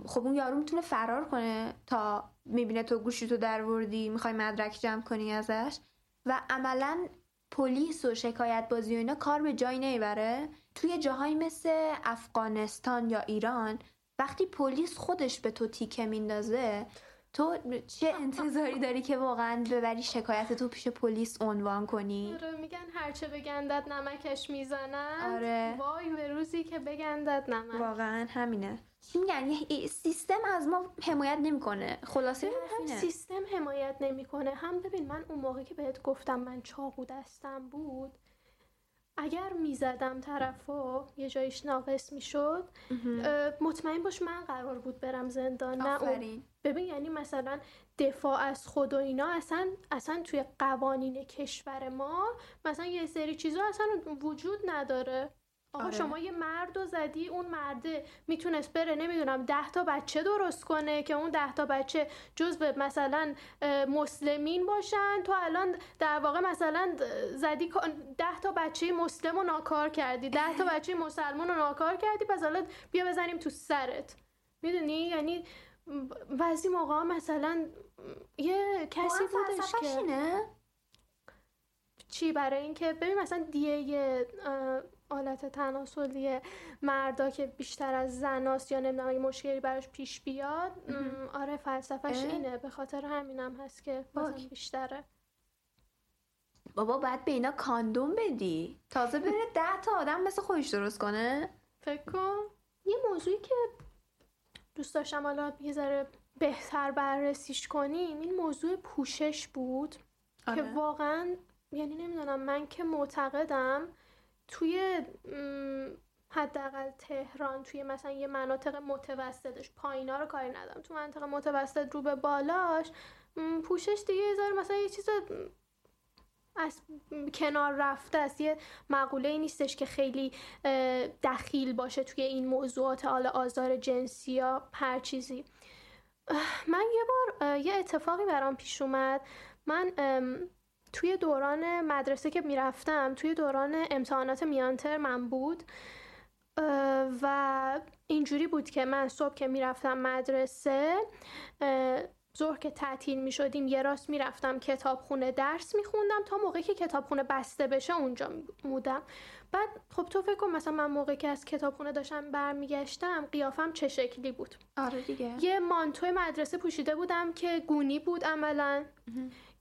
خب اون یارو می‌تونه فرار کنه تا می‌بینه تو گوشی تو در وردی می‌خوای مدرک جمع کنی ازش. و عملا پلیس و شکایت بازی و اینا کار به جایی نمی‌بره توی جاهایی مثل افغانستان یا ایران وقتی پلیس خودش به تو تیکه میندازه تو چه انتظاری داری که واقعا ببری شکایت تو پیش پلیس عنوان کنی؟ آره میگن هرچه بگندت نمکش می‌زنن آره. وای به روزی که بگندت نمک واقعا همینه. میگن؟ سیستم از ما حمایت نمی‌کنه. خلاصه هم سیستم حمایت نمی‌کنه. هم ببین من اون موقع که بهت گفتم من چاقو دستم بود اگر می‌زدم طرفو یه جایش ناقص می‌شد مطمئن باش من قرار بود برم زندان نه ببین یعنی مثلا دفاع از خود و اینا اصلا اصلا توی قوانین کشور ما مثلا یه سری چیزا اصلا وجود نداره. آقا آره. شما یه مرد و زدی اون مرده می‌تونست بره نمی‌دونم ده تا بچه درست کنه که اون ده تا بچه جزو مثلا مسلمین باشن. تو الان در واقع مثلا زدی ده تا بچه مسلم رو ناکار کردی. ده تا بچه مسلمان رو ناکار کردی پس حالا بیا بزنیم تو سرت. می‌دونی؟ یعنی بعضی موقع مثلا یه کسی بودش که چی برای اینکه ببین مثلا دیه آلت تناسلی مردا که بیشتر از زناست یا نمی‌دونم اگه مشکلی براش پیش بیاد آره فلسفهش اینه. به خاطر همینم هست که بازم بیشتره. بابا باید به اینا کاندوم بدی. تازه بره ده تا آدم مثل خودش درست کنه. فکر کن. یه موضوعی که دوست داشتم حالا یه ذره بهتر بررسیش کنیم این موضوع پوشش بود آره. که واقعا یعنی نمی‌دونم من که معتقدم توی حداقل تهران توی مثلا یه مناطق متوسطش پایینا رو کاری ندارم. تو منطقه متوسط رو به بالاش پوشش دیگه یه مثلا یه چیز از کنار رفته است. یه مقوله ای نیستش که خیلی دخیل باشه توی این موضوعات حالا آزار جنسی یا هر چیزی. من یه بار یه اتفاقی برام پیش اومد. من توی دوران مدرسه که می‌رفتم توی دوران امتحانات میانتر من بود و اینجوری بود که من صبح که می‌رفتم مدرسه ظهر که تعطیل می شدیم یه راست می‌رفتم کتابخونه درس میخوندم تا موقعی که کتابخونه بسته بشه اونجا بودم. بعد خب تو فکر کن مثلا من موقعی که از کتابخونه داشتم برمیگشتم قیافم چه شکلی بود؟ آره دیگه. یه مانتو مدرسه پوشیده بودم که گونی بود عملا.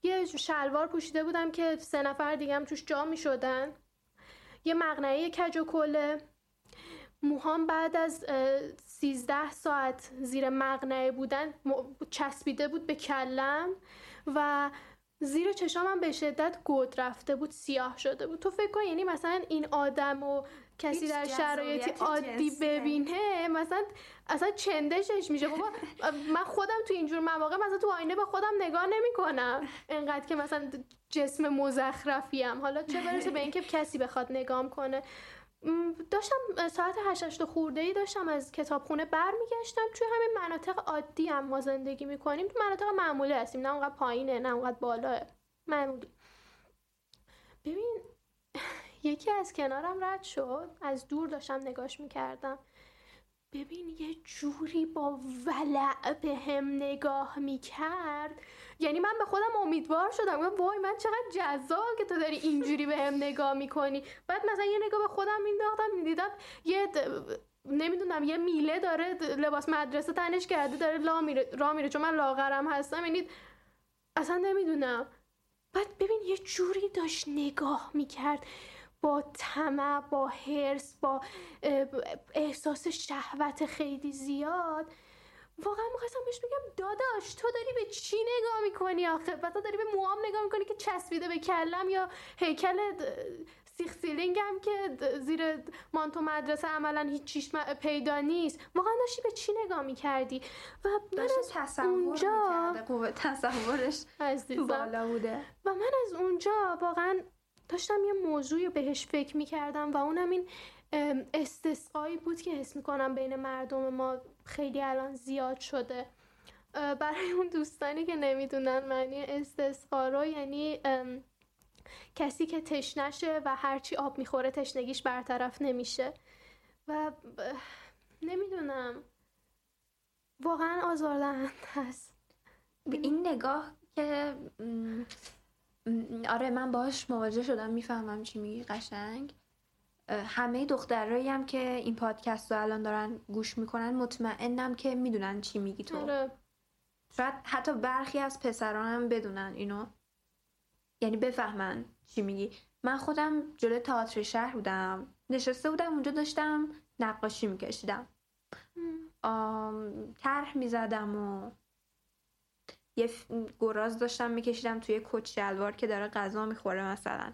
یه شلوار پوشیده بودم که سه نفر دیگه هم توش جا می شدن یه مغنعه کج و کله. موهام بعد از سیزده ساعت زیر مغنعه بودن چسبیده بود به کلم و زیر چشامم به شدت گود رفته بود سیاه شده بود. تو فکر کن یعنی مثلا این آدم و کسی در شرایطی عادی ببینه مثلا اصلا چندشش میشه. بابا من خودم تو اینجور مواقع مثلا تو آینه به خودم نگاه نمی‌کنم. انقدر که مثلا جسم مزخرفیم. حالا چه برسه به اینکه کسی بخواد نگام کنه. داشتم ساعت هشت خورده ای داشتم از کتابخونه برمیگشتم. توی همین مناطق عادی هم ما زندگی می‌کنیم. تو مناطق معمولی هستیم. نه اونقدر پایینه نه اونقدر بالاه. معمولی ببین یکی از کنارم رد شد. از دور داشتم نگاش می‌کردم. ببین یه جوری با ولع به هم نگاه می‌کرد. یعنی من به خودم امیدوار شدم. وای من چقدر جذاب که تو داری اینجوری به هم نگاه می‌کنی. بعد مثلا یه نگاه به خودم مینداختم می‌دیدم یه نمی‌دونم یه میله داره لباس مدرسه تنش کرده داره لا میره را میره. چون من لاغرم هستم یعنی اصلا نمی‌دونم. بعد ببین یه جوری داشت نگاه می‌کرد. با طمع با حرس با احساس شهوت خیلی زیاد. واقعا می‌خواستم بهش بگم داداش تو داری به چی نگاه می‌کنی آخه؟ و تو داری به موام نگاه می‌کنی که چسبیده به کلم یا هیکل سیخ سیلینگ هم که زیر مانتو مدرسه عملا هیچ چیش پیدا نیست. واقعا داشتی به چی نگاه می‌کردی؟ و من از تصور اونجا قوه تصورش بالا بوده. و من از اونجا واقعا داشتم یه موضوعی بهش فکر می‌کردم و اونم این استثقایی بود که حس می‌کنم بین مردم ما خیلی الان زیاد شده. برای اون دوستانی که نمی‌دونن معنی استثقا رو یعنی کسی که تشنشه و هرچی آب می‌خوره تشنگیش برطرف نمیشه. و نمی‌دونم. واقعا آزاردهنده هست به این نگاه که آره من باش مواجه شدم. می‌فهمم چی میگی قشنگ. همه دخترایی هم که این پادکست رو الان دارن گوش می‌کنن مطمئنم که می‌دونن چی میگی تو. آره. شاید حتی برخی از پسران هم بدونن اینو. یعنی بفهمن چی میگی. من خودم جلوی تئاتر شهر بودم. نشسته بودم اونجا داشتم نقاشی میکشیدم. طرح می‌زدم و یه گراز داشتم میکشیدم توی کچ شلوار که داره غذا می‌خوره مثلا.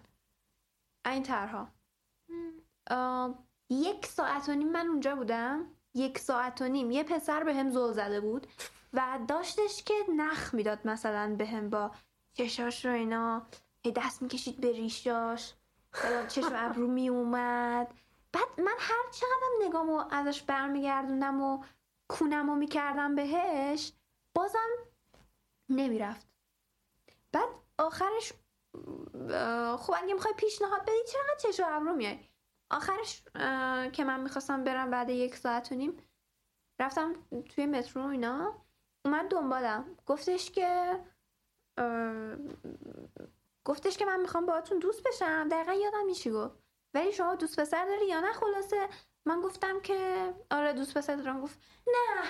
این طرها یک ساعت و نیم من اونجا بودم. یک ساعت و نیم. یه پسر به هم زل زده بود و داشتش که نخ می‌داد مثلا به هم با چشاش رو اینا. دست می‌کشید به ریشاش. چشم ابرو میومد بعد من هر چقدر نگامو ازش برمیگردوندم و کونمو می‌کردم بهش بازم نمی‌رفت. بعد آخرش خب اگه می‌خوای پیشنهاد بدی چقدر چشم ابرو میای آخرش که من می‌خواستم برم بعد یک ساعت و نیم رفتم توی مترو اینا اومد دنبالم. گفتش که گفتش که من می‌خوام باهاتون دوست بشم. دقیقا یادم میشی گفت. ولی شما دوست پسر داری یا نه؟ خلاصه من گفتم که آره دوست پسر دارم. گفت نه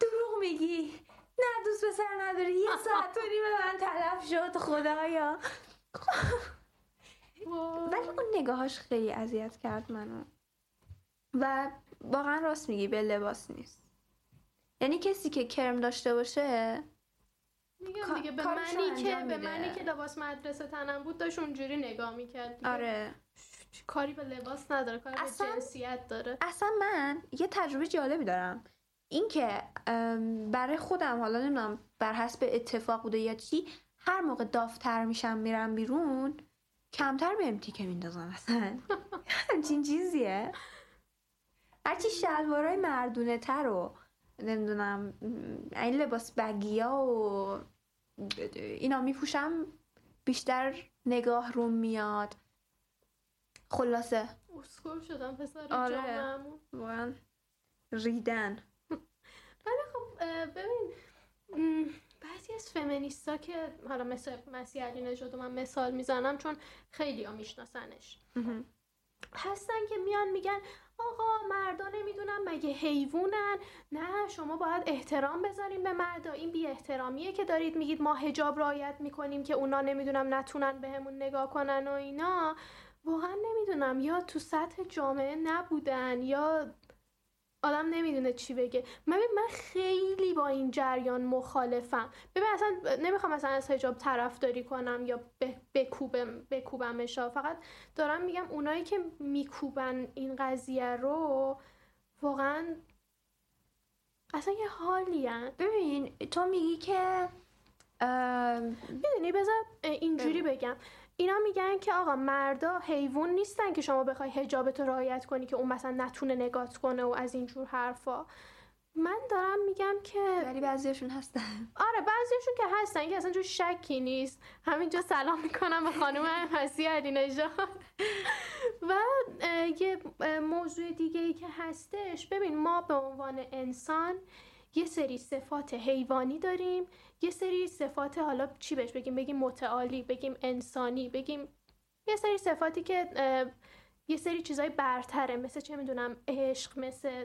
دروغ میگی. نه دوست پسر نداری. یه ساعت و نیم من تلف شد خدایا. ولی اون نگاهاش خیلی اذیت کرد منو. و واقعا راست میگی به لباس نیست. یعنی کسی که کرم داشته باشه میگم دیگه به منی که به منی که لباس مدرسه تنم بود داشت اونجوری نگاه می‌کرد. آره. کاری به لباس نداره کاری به جنسیت داره. اصلا من یه تجربه جالبی دارم. اینکه برای خودم حالا نمی‌دونم بر حسب اتفاق بوده یا چی هر موقع دافتر میشم میرم بیرون کمتر به تیکه میندازن اصلا. همچین چیزیه. هرچی شلوارای مردونه تر و نمی‌دونم این لباس بگیا و اینا میپوشم بیشتر نگاه رو میاد. خلاصه. اسکور شدم پسر آره. واقعا ریدن. ولی خب ببین بعضی از فمینیستا که حالا مثل مسیح علی نژاد من مثال می‌زنم چون خیلی ها میشناسنش. هستن که میان میگن آقا مردا نمی‌دونم مگه حیوانن؟ نه شما باید احترام بذاریم به مردا. این بی احترامیه که دارید میگید ما حجاب رعایت می‌کنیم که اونا نمی‌دونم نتونن بهمون نگاه کنن و اینا. واقعا نمی‌دونم یا تو سطح جامعه نبودن یا آدم نمی‌دونه چی بگه. من من خیلی با این جریان مخالفم. ببین اصلا نمی‌خوام مثلا از حجاب طرفداری کنم یا بکوبم بکوبمش. فقط دارم میگم اونایی که میکوبن این قضیه رو واقعا اصلا یه حالی ببین تو میگی که می‌دونی؟ بذار اینجوری بگم. اینا میگن که آقا مردا حیوان نیستن که شما بخوای حجابت رو رعایت کنی که اون مثلا نتونه نگات کنه و از اینجور حرفا. من دارم میگم که ولی بعضیشون هستن. آره بعضیشون که هستن. که اصلا جو شکی نیست. همینجا سلام می‌کنم به خانم حسی علی نژاد. و یه موضوع دیگه ای که هستش. ببین ما به عنوان انسان یه سری صفات حیوانی داریم یه سری صفات حالا چی بهش بگیم؟ بگیم متعالی بگیم انسانی بگیم یه سری صفاتی که یه سری چیزای برتره مثل چه می‌دونم عشق مثل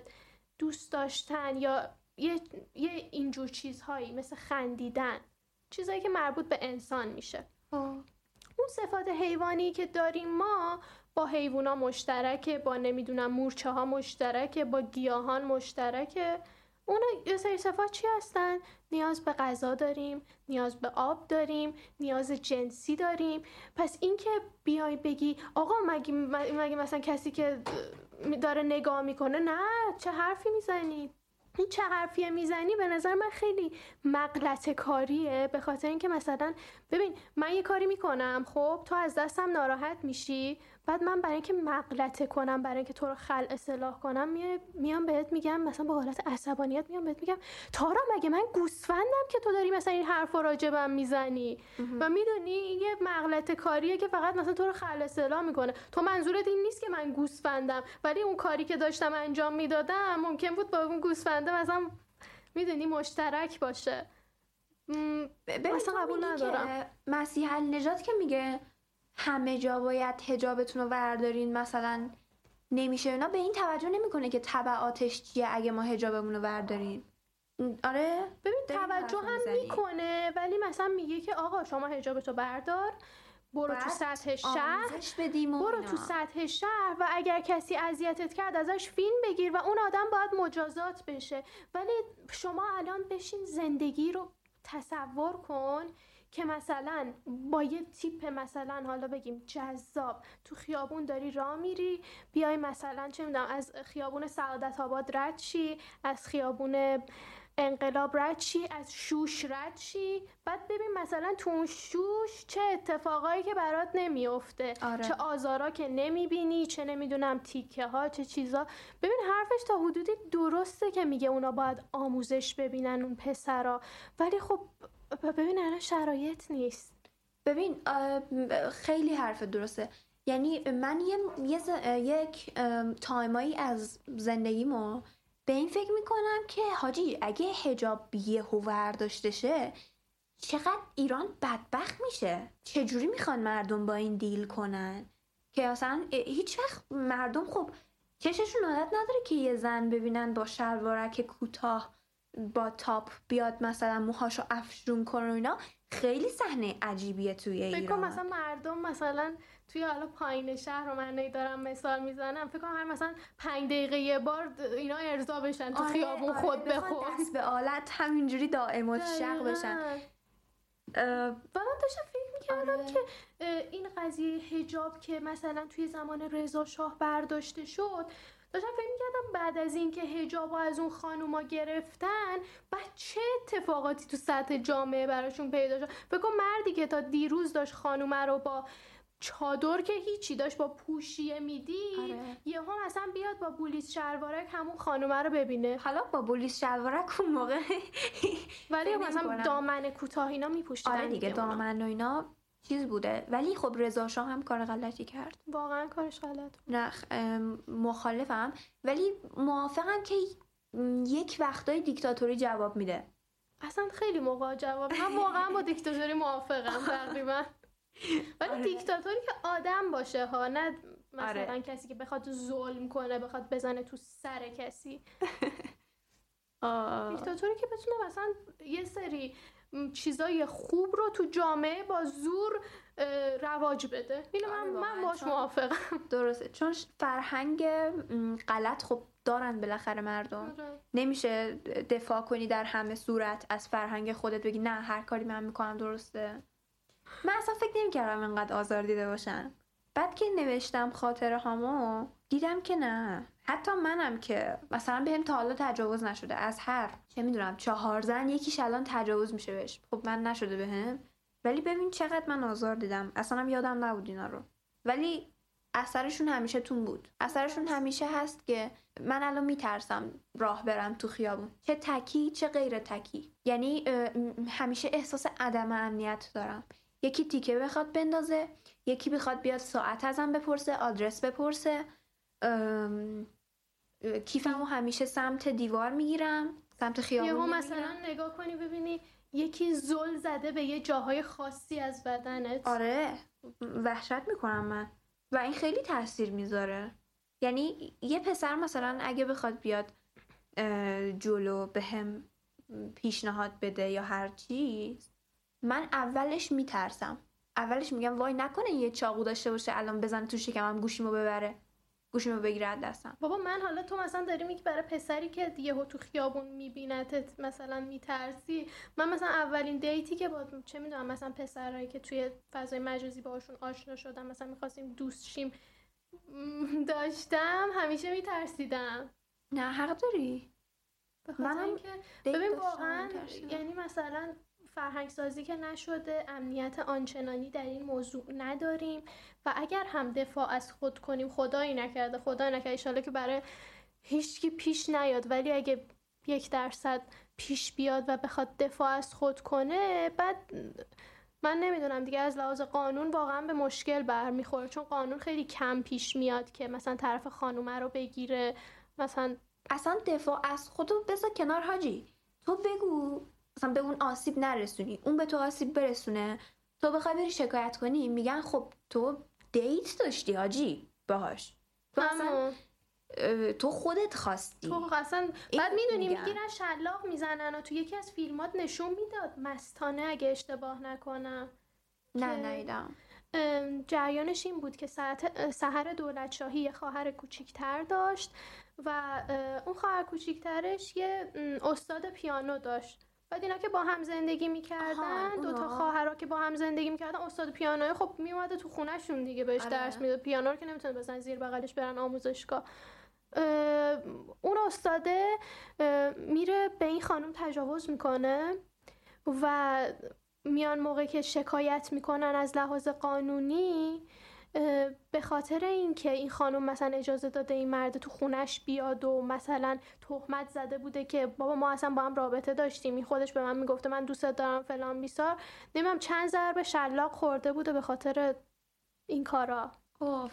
دوست داشتن یا یه, یه اینجور چیزهایی مثل خندیدن چیزهایی که مربوط به انسان میشه. اون صفات حیوانی که داریم ما با حیوونا مشترکه با نمی‌دونم مورچه ها مشترکه با گیاهان مشترکه. اون یه سری صفات چی هستن؟ نیاز به غذا داریم نیاز به آب داریم نیاز جنسی داریم. پس اینکه بیای بگی آقا مگه, مگه مثلا کسی که داره نگاه می‌کنه نه چه حرفی می‌زنی؟ این چه حرفیه می‌زنی؟ به نظر من خیلی مغلط کاریه. به خاطر اینکه مثلا ببین من یه کاری می‌کنم خب تو از دستم ناراحت میشی؟ بعد من برای اینکه مغلطه کنم برای اینکه تو رو خل اصلاح کنم می- میام بهت میگم مثلا با حالت عصبانیت میام بهت میگم تارا مگه من گوسفندم که تو داری مثلا این حرف رو راجبم می‌زنی؟ و می‌دونی یه مغلطه کاریه که فقط مثلا تو رو خل اصلاح می‌کنه. تو منظورت این نیست که من گوسفندم ولی اون کاری که داشتم انجام می‌دادم ممکن بود با اون گوسفنده مثلا می‌دونی مشترک باشه. م، ببین اصلا تو قبول ندارم. مسیح نجات که میگه همه جا باید هجابتون رو وردارین مثلا نمیشه اینا به این توجه نمی‌کنه که تبعاتش چیه اگه ما هجابمون رو وردارین آره ببین توجه هم. می‌کنه ولی مثلا میگه که آقا شما حجابتو بردار برو تو سطح شهر بدیم برو. تو سطح شهر و اگر کسی اذیتت کرد ازش فیلم بگیر و اون آدم باید مجازات بشه ولی شما الان بشین زندگی رو تصور کن که مثلا با یه تیپ مثلا حالا بگیم جذاب تو خیابون داری راه میری بیای مثلا چه می‌دونم از خیابون سعادت آباد رد شی از خیابون انقلاب رد شی از شوش رد شی. بعد ببین مثلا تو اون شوش چه اتفاقایی که برات نمیافته آره. چه آزارا که نمی‌بینی چه نمی‌دونم تیکه ها چه چیزا. ببین حرفش تا حدودی درسته که میگه اونا باید آموزش ببینن اون پسرا. ولی خب ببین الان شرایط نیست. ببین خیلی حرف درسته. یعنی من یه, یه ز- یک time ایی از زندگیمو به این فکر می‌کنم که حاجی اگه حجاب یهو ورداشته شه چقدر ایران بدبخت میشه. چجوری می‌خوان مردم با این deal کنن؟ که اصلا هیچ وقت مردم خب چششون عادت نداره که یه زن ببینن با شلوارک کوتاه با تاپ بیاد مثلا موهاشو افشون کنه و اینا خیلی صحنه عجیبیه توی فکر کن ایران. مثلا مردم مثلا توی حالا پایین شهر رو من دارم مثال می‌زنم فکر کنم هر مثلا پنج دقیقه یه بار اینا ارضا بشن تو آره، خیابون آره، خود به خود دست به آلت همینجوری دائم و شق بشن. و من داشتم فکر می‌کردم آره. که این قضیه هجاب که مثلا توی زمان رضا شاه برداشته شد داشتم فکر می‌کردم بعد از اینکه هجاب از اون خانوما گرفتن بعد چه اتفاقاتی تو سطح جامعه براشون پیدا شد فکر کن مردی که تا دیروز داشت خانومه رو با چادر که هیچی داشت با پوشیه می‌دید آره. یهو مثلا بیاد با بولیس شلوارک همون خانومه رو ببینه حالا با بولیس شلوارک اون موقع ولی مثلا. دامن کوتاه اینا میپوشیدن آره دیگه اونا. دامن و اینا چیز بوده. ولی خب رضا شاه هم کار غلطی کرد. واقعا کارش غلط نه مخالفم. ولی موافقم که یک وقتای دیکتاتوری جواب میده. اصلا خیلی موقع جواب. من واقعا با دیکتاتوری موافقم تقریبا. ولی آره. دیکتاتوری که آدم باشه ها نه مثلا آره. کسی که بخواد ظلم کنه بخواد بزنه تو سر کسی. دیکتاتوری که بتونه مثلا یه سری چیزای خوب رو تو جامعه با زور رواج بده. اینو آره، من, من واقعا، باش موافقم. درسته. چون فرهنگ غلط خب دارن بالاخره مردم. آره. نمیشه دفاع کنی در همه صورت از فرهنگ خودت بگی نه هر کاری من می‌کنم درسته. من اصلا فکر نمی‌کردم اینقدر آزار دیده باشن. بعد که نوشتم خاطره هامو دیدم که نه. حتی منم که مثلا بهم تا حالا تجاوز نشده. از هر چه می‌دونم چهار زن یکیش الان تجاوز میشه بهش. خب من نشده بهم. ولی ببین چقدر من آزار دیدم. اصلا یادم نبود اینا رو. ولی اثرشون همیشه تون بود. اثرشون همیشه هست که من الان میترسم راه برم تو خیابون. چه تکی چه غیر تکی. یعنی همیشه احساس عدم امنیت دارم. یکی تیکه بخواد بندازه یکی بخواد بیاد ساعت ازم بپرسه آدرس بپرسه. کیفمو همیشه سمت دیوار می‌گیرم سمت خیابون یهو. مثلا نگاه کنی ببینی یکی زل زده به یه جاهای خاصی از بدنت. آره وحشت می‌کنم من. و این خیلی تاثیر می‌ذاره. یعنی یه پسر مثلا اگه بخواد بیاد جلو به هم پیشنهاد بده یا هر چیز من اولش میترسم. اولش میگم وای نکنه یه چاقو داشته باشه الان بزنه تو شکمم گوشیمو ببره. گوشیمو بگیره از دستم. بابا من حالا تو مثلا داری میگی برای پسری که یهو تو خیابون میبینتت مثلا میترسی. من مثلا اولین دیتی که با چه می‌دونم مثلا پسرایی که توی فضای مجازی باشون آشنا شدم مثلا می‌خواستیم دوست شیم داشتم همیشه میترسیدم. نه حق داری؟ منم دیت ببین واقعا. یعنی مثلا فرهنگ سازی که نشده امنیت آنچنانی در این موضوع نداریم و اگر هم دفاع از خود کنیم خدایی نکرده خدایی نکرده ایشالا که برای هیچکی پیش نیاد. ولی اگه یک درصد پیش بیاد و بخواد دفاع از خود کنه بعد من نمی‌دونم دیگه از لحاظ قانون واقعا به مشکل برمیخوره. چون قانون خیلی کم پیش میاد که مثلا طرف خانومه رو بگیره. مثلا اصلا دفاع از خودو بذار کنار حاجی. تو بگو. مثلا به اون آسیب نرسونی اون به تو آسیب برسونه. تو بخوای بری شکایت کنی میگن خب تو دیت داشتی حاجی باهاش. تو اصلا تو خودت خواستی. تو اصلا این بعد می‌دونی. می‌گیرن شلاق می‌زنن و تو یکی از فیلمات نشون می‌داد مستانه اگه اشتباه نکنم نه نیدم جریانش این بود که ساعت سهر دولت شاهی یه خواهر کوچیکتر داشت و اون خواهر کوچیکترش یه استاد پیانو داشت. بعد اینا که با هم زندگی می‌کردن دو تا. خواهرها که با هم زندگی می‌کردن استاد پیانو خب میومده تو خونهشون دیگه بهش آره. درس می‌داد پیانو رو که نمی‌تونه بزن زیر بغلش برن آموزشگاه اه، اون استاده میره به این خانم تجاوز می‌کنه و میان موقع که شکایت می‌کنن از لحاظ قانونی به خاطر اینکه این خانم مثلا اجازه داده این مرد تو خونش بیاد و مثلا تهمت زده بوده که بابا ما اصلا با هم رابطه داشتیم. این خودش به من می‌گفته من دوستت دارم فلان بیسار. نمی‌دونم چند ضرب شلاق خورده بوده به خاطر این کارا.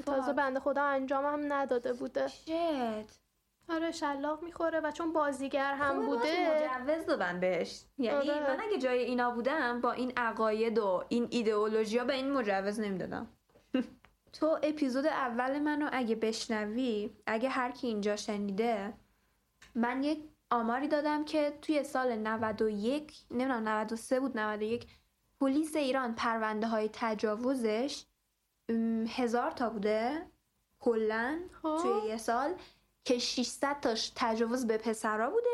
تازه بنده خدا انجام هم نداده بوده. شت آره شلاق می‌خوره و چون بازیگر هم بوده. مجوز دادن بهش. یعنی آره. من اگه جای اینا بودم با این عقاید و این ایدئولوژیا به این مجوز نمی‌دادم. تو اپیزود اول منو اگه بشنوی اگه هر کی اینجا شنیده من یک آماری دادم که توی سال 91 نمی‌دونم 93 بود 91 پلیس ایران پرونده های تجاوزش هزار تا بوده کلا خب. توی یه سال که 600 تاش تجاوز به پسرا بوده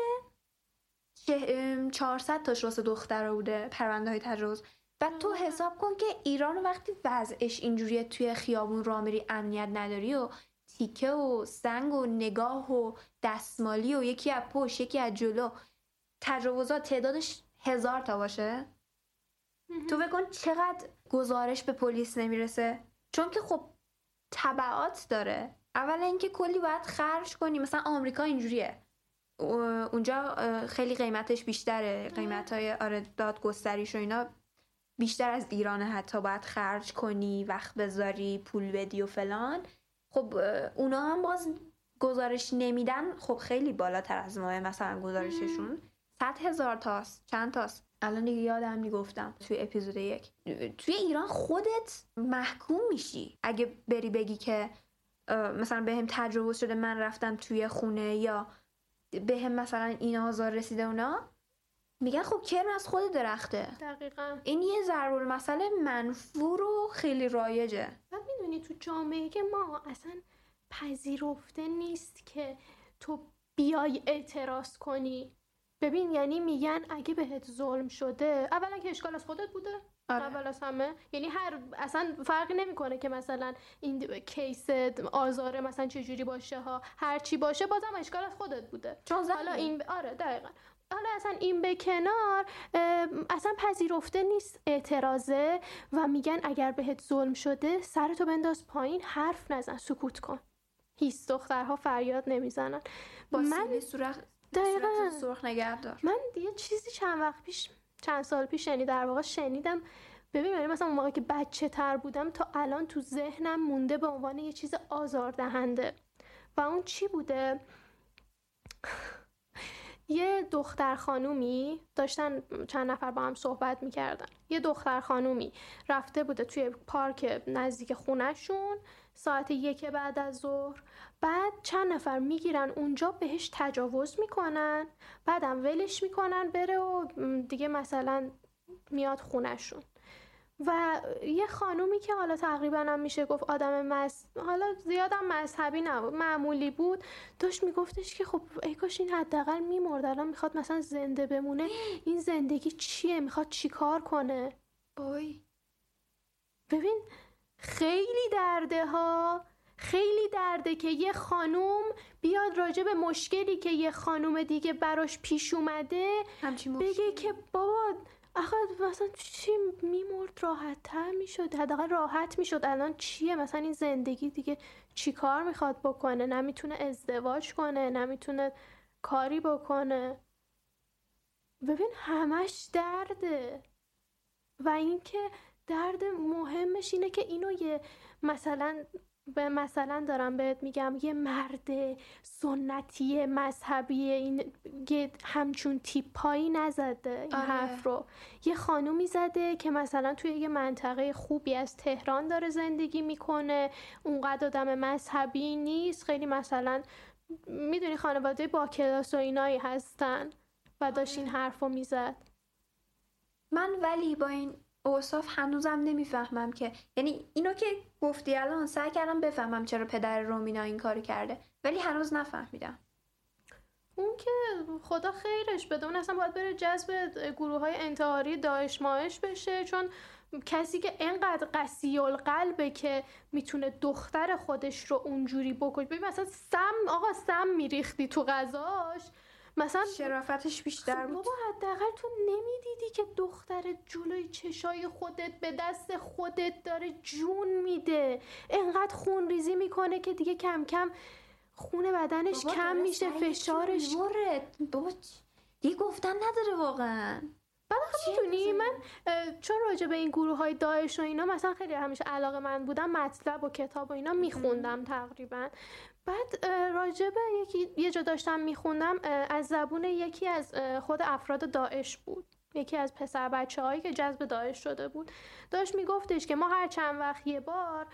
چه- ام، 400 تاش واسه دخترا بوده پرونده های تجاوز بعد تو حساب کن که ایران وقتی وضعش اینجوریه توی خیابون راه میری امنیت نداری و تیکه و سنگ و نگاه و دستمالی و یکی از پشت یکی از جلو تجاوزات تعدادش هزار تا باشه؟ تو بکن چقدر گزارش به پلیس نمی‌رسه؟ چون که خب تبعات داره. اولا اینکه کلی باید خرج کنی. مثلا آمریکا اینجوریه. او- اونجا خیلی قیمتش بیشتره. قیمت های آره دادگستریش و اینا بیشتر از ایران حتی باید خرج کنی وقت بذاری پول بدی و فلان. خب اونا هم باز گزارش نمیدن. خب خیلی بالاتر از ماه مثلا گزارششون. صد هزار تاست چند تاست؟ الان دیگه یادم می‌گفتم توی اپیزود یک. توی ایران خودت محکوم میشی. اگه بری بگی که مثلا به هم تجربه شده من رفتم توی خونه یا به هم مثلا این آزار رسیده اونا میگن خب کرم از خود درخته. دقیقا. این یه ضرور مسئله منفور و خیلی رایجه. بعد می‌دونی تو جامعه که ما اصلا پذیرفته نیست که تو بیای اعتراض کنی. ببین یعنی میگن اگه بهت ظلم شده اولا که اشکال از خودت بوده. آره. اول از همه. یعنی هر اصلا فرقی نمی‌کنه که مثلا این کیس آزاره مثلا چجوری باشه ها. هر چی باشه بازم اشکال از خودت بوده. چون حالا این ب... آره دقیقا. حالا اصلا این به کنار اصلا پذیرفته نیست اعتراضه و میگن اگر بهت ظلم شده سرتو بنداز پایین حرف نزن سکوت کن. هیچ دخترها فریاد نمی‌زنن. با من سرخ دقیقا. سرخ نگردار من یه چیزی چند وقت پیش چند سال پیش یعنی در واقع شنیدم. ببین یعنی مثلا اون موقع که بچه تر بودم تا الان تو ذهنم مونده به عنوان یه چیز آزاردهنده. و اون چی بوده؟ یه دختر خانومی داشتن چند نفر با هم صحبت می‌کردن. یه دختر خانومی رفته بوده توی پارک نزدیک خونشون ساعت یک بعد از ظهر. بعد چند نفر می‌گیرن اونجا بهش تجاوز می‌کنن بعدم ولش می‌کنن بره و دیگه مثلا میاد خونشون و یه خانومی که حالا تقریبا هم میشه گفت آدم مس حالا زیادم مذهبی نبود معمولی بود داشت میگفتش که خب ای کاش این حداقل میمرد الان می‌خواد مثلا زنده بمونه این زندگی چیه؟ می‌خواد چیکار کنه؟ بای ببین خیلی درده ها خیلی درده که یه خانوم بیاد راجع به مشکلی که یه خانوم دیگه براش پیش اومده بگه که بابا آخه مثلا چی میمرد؟ راحت تر می‌شد. حداقل راحت می‌شد. الان چیه؟ مثلا این زندگی دیگه چی کار می‌خواد بکنه؟ نمی‌تونه ازدواج کنه نمی‌تونه کاری بکنه. ببین همش درده. و اینکه درد مهمش اینه که اینو یه مثلا به مثلا دارم بهت میگم یه مرد سنتی مذهبی این همچون تیپایی نزده این آره. حرف رو یه خانومی زده که مثلا توی یه منطقه خوبی از تهران داره زندگی می‌کنه اونقدر آدم مذهبی نیست خیلی مثلا می‌دونی خانواده با کلاس و اینایی هستن و داشت این آره. حرف رو می‌زد من ولی با این اوصاف هنوزم نمی‌فهمم که. یعنی اینو که گفتی الان سعی کردم بفهمم چرا پدر رومینا این کارو کرده ولی هنوز نفهمیدم. اون که خدا خیرش بده اون اصلا باید بره جذب گروه های انتحاری داعش ماهش بشه چون کسی که انقدر قسی القلبه که می‌تونه دختر خودش رو اونجوری بکنه ببین مثلا سم آقا سم میریختی تو غذاش. مثلا شرافتش بیشتر بود. بابا حداقل تو نمی‌دیدی که دختر جلوی چشای خودت به دست خودت داره جون میده. انقدر خون ریزی می‌کنه که دیگه کم کم خون بدنش کم میشه فشارش بابا دیگه گفتن نداره واقعا. بعد می‌تونی من چون راجع به این گروه های داعش و اینا مثلا خیلی همیشه علاقه من بودم مطلب و کتاب و اینا میخوندم تقریبا. بعد راجبه یکی یه جا داشتم میخوندم از زبون یکی از خود افراد داعش بود. یکی از پسر بچه هایی که جذب داعش شده بود. داشت میگفتش که ما هر چند وقت یه بار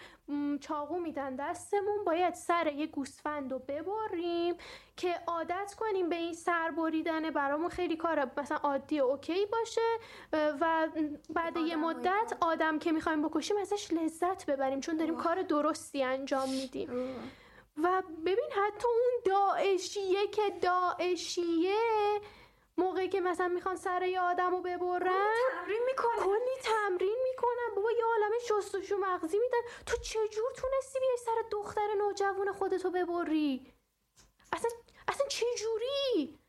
چاقو میدن دستمون باید سر یه گوسفند رو ببریم که عادت کنیم به این سر بریدن. برامون خیلی کار مثلا عادی و اوکی باشه. و بعد یه مدت آدم که می‌خوایم بکشیم ازش لذت ببریم چون داریم کار درستی انجام میدیم. و ببین حتی اون داعشیه که داعشیه موقعی که مثلا می‌خوان سر یه آدم رو ببرن تمرین می‌کنن کلی تمرین می‌کنن. بابا یه عالم شستشو مغزی میدن. تو چجور تونستی بیای سر دختر نوجوان خودتو ببری؟ اصلا اصلا چجوری؟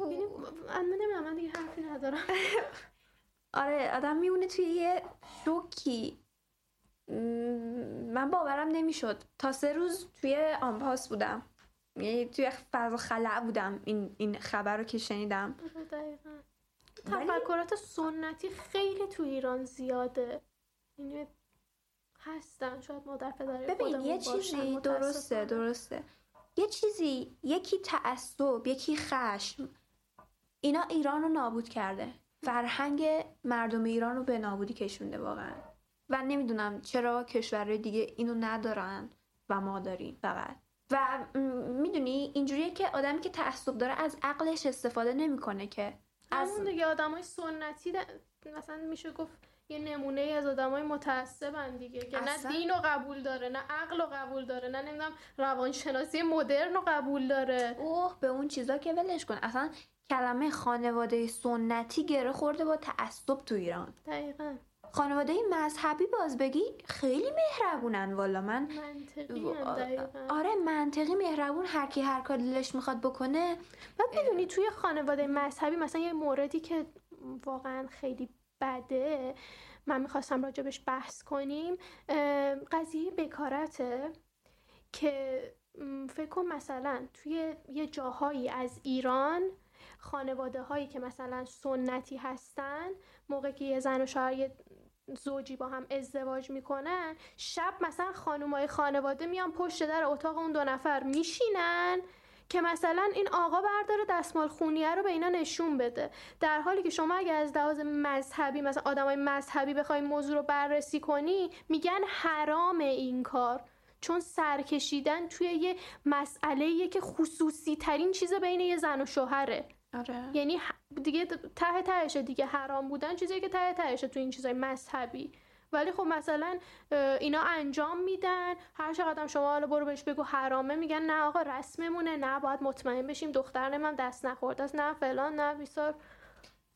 یعنی من نمی‌دونم من دیگه حرفی ندارم. آره آدم میمونه توی یه شوکی. من باورم نمی‌شد. تا سه روز توی آنپاس بودم. یعنی توی فضا خلع بودم این, این خبر رو که شنیدم. تفکرات سنتی خیلی تو ایران زیاده. یعنی هستن. شاید مادر پدر ببین یه چیزی درسته درسته. یه چیزی یکی تعصب یکی خشم. اینا ایران رو نابود کرده. فرهنگ مردم ایران رو به نابودی کشونده واقعا. و نمی‌دونم چرا کشورهای دیگه اینو ندارن و ما داریم فقط. و می‌دونی اینجوریه که آدمی که تعصب داره از عقلش استفاده نمی‌کنه که. از اون دیگه آدمای سنتی مثلا میشه گفت یه نمونه ای از آدمای متعصبن دیگه که نه دین رو قبول داره نه عقل رو قبول داره نه نمی‌دونم روانشناسی مدرن رو قبول داره. اوه به اون چیزا که ولش کن. اصلا کلمه خانواده سنتی گره خورده با تعصب تو ایران. دقیقا. خانواده مذهبی باز بگی خیلی مهربونن والا من منطقی آره منطقی مهربون هر کی هر کار دلش می‌خواد بکنه بعد می‌دونی توی خانواده مذهبی مثلا یه موردی که واقعا خیلی بده من می‌خواستم راجبش بحث کنیم قضیه بکارته که فکر کن مثلا توی یه جاهایی از ایران خانواده هایی که مثلا سنتی هستن موقع که یه زن و شوهر زوجی با هم ازدواج می‌کنن شب مثلا خانومای خانواده میان پشت در اتاق اون دو نفر میشینن که مثلا این آقا برداره دستمال خونیه رو به اینا نشون بده. در حالی که شما اگه از لحاظ مذهبی مثلا آدمای مذهبی بخوای موضوع رو بررسی کنی میگن حرام این کار. چون سرکشیدن توی یه مسئله که خصوصی ترین چیز بین یه زن و شوهره. آره. یعنی دیگه ته تهشه دیگه حرام بودن چیزی که ته تهشه تو این چیزای مذهبی. ولی خب مثلا اینا انجام میدن هر چقدر شما حالا برو بهش بگو حرامه میگن نه آقا رسممونه نه باید مطمئن بشیم دختر دست نخورده است نه فلان نه بیسار.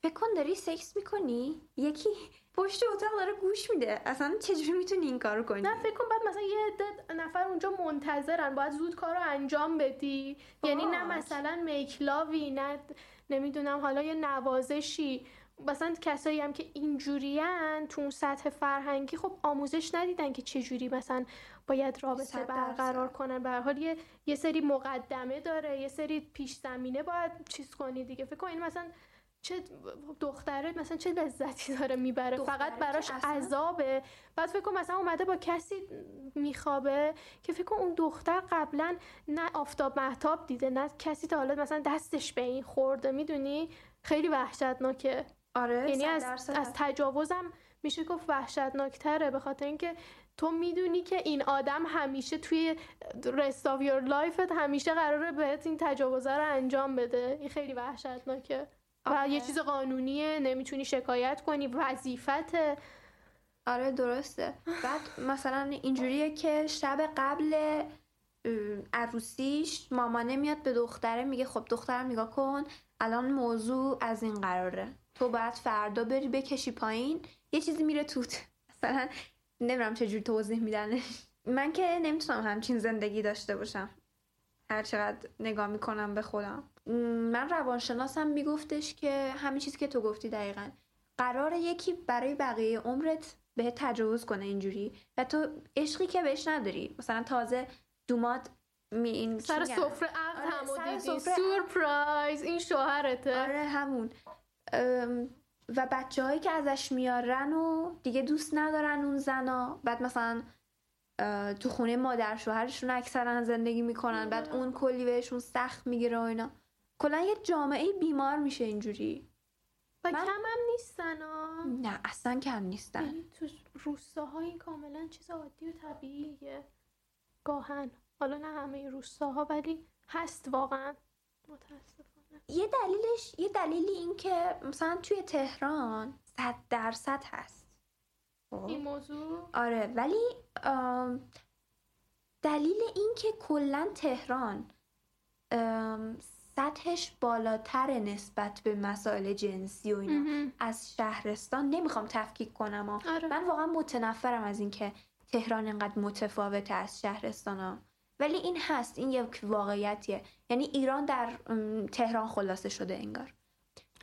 فکر کن داری سکس می‌کنی؟ یکی پشت اتاق داره گوش میده. اصلا چجوری می‌تونی این کارو کنی؟ نه فکر کن بعد مثلا یه عده نفر اونجا منتظرن. باید زود کارو انجام بدی. یعنی نه مثلا میکلاوی نه نمی‌دونم حالا یه نوازشی. مثلا کسایی هم که اینجوریان تو اون سطح فرهنگی خب آموزش ندیدن که چجوری مثلا باید رابطه برقرار کنن. به حال یه،, یه سری مقدمه داره. یه سری پیش زمینه باید چیز کنی دیگه. فکر کن مثلا چه دختره مثلا چه لذتی داره می‌بره؟ فقط براش عذابه. بعد فکر کن مثلا اومده با کسی میخوابه که فکر کن اون دختر قبلا نه آفتاب مهتاب دیده نه کسی تا حالا مثلا دستش به این خورده. می‌دونی؟ خیلی وحشتناکه. آره یعنی از, از تجاوزم میشه گفت وحشتناکتره به خاطر اینکه تو می‌دونی که این آدم همیشه توی rest of your life ت همیشه قراره بهت این تجاوزه رو انجام بده. این خیلی وحشتناکه. و یه چیز قانونیه نمی‌تونی شکایت کنی وظیفته آره درسته. بعد مثلا اینجوریه که شب قبل عروسیش مامانه میاد به دختره میگه خب دخترم نگاه کن الان موضوع از این قراره. تو باید فردا بری بکشی پایین. یه چیزی میره توت مثلا نمی‌دونم چجوری توضیح میدنش. من که نمی‌تونم همچین زندگی داشته باشم. هر چقدر نگاه می‌کنم به خودم. من روانشناسم میگفتش که همین چیزی که تو گفتی دقیقا. قرار یکی برای بقیه عمرت به تجاوز کنه اینجوری و تو عشقی که بهش نداری. مثلا تازه دومات می این سر سفره عقد آره سورپرایز این شوهرته. آره همون. و بچه هایی که ازش میارن و دیگه دوست ندارن اون زنا. بعد مثلا تو خونه مادر شوهرشون اکثرا زندگی می‌کنن. بعد اون کلی بهشون سخت می‌گیره و اینا. کلا یه جامعه بیمار میشه اینجوری. و من... کم هم نیستن نه اصلا کم نیستن. یعنی تو روستاهای کاملا چیز عادی و طبیعیه. گاهن. حالا نه همه روستاها ولی هست واقعا. متاسفانه. یه دلیلش یه دلیلی این که مثلا توی تهران صد درصد هست. خب؟ این موضوع؟ آره ولی دلیل این که کلا تهران سطحش بالاتر نسبت به مسائل جنسی و اینا. از شهرستان نمی‌خوام تفکیک کنم آره. من واقعا متنفرم از اینکه تهران اینقدر متفاوته از شهرستان ها. ولی این هست این یک واقعیتیه. یعنی ایران در تهران خلاصه شده انگار.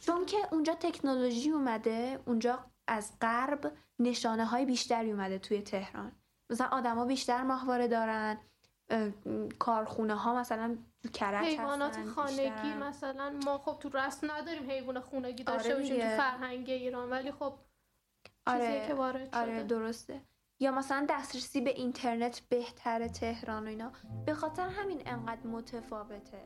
چون که اونجا تکنولوژی اومده اونجا از غرب نشانه های بیشتری اومده توی تهران. مثلا آدما بیشتر ماهواره دارن. کارخونه ها مثلا کرج حیوانات خانگی بیشتر. مثلا ما خب تو رسم نداریم حیوان خونگی داشته آره باشیم تو. فرهنگ ایران ولی خب آره که وارد آره شده درسته یا مثلا دسترسی به اینترنت بهتره تهران و اینا به خاطر همین انقدر متفاوته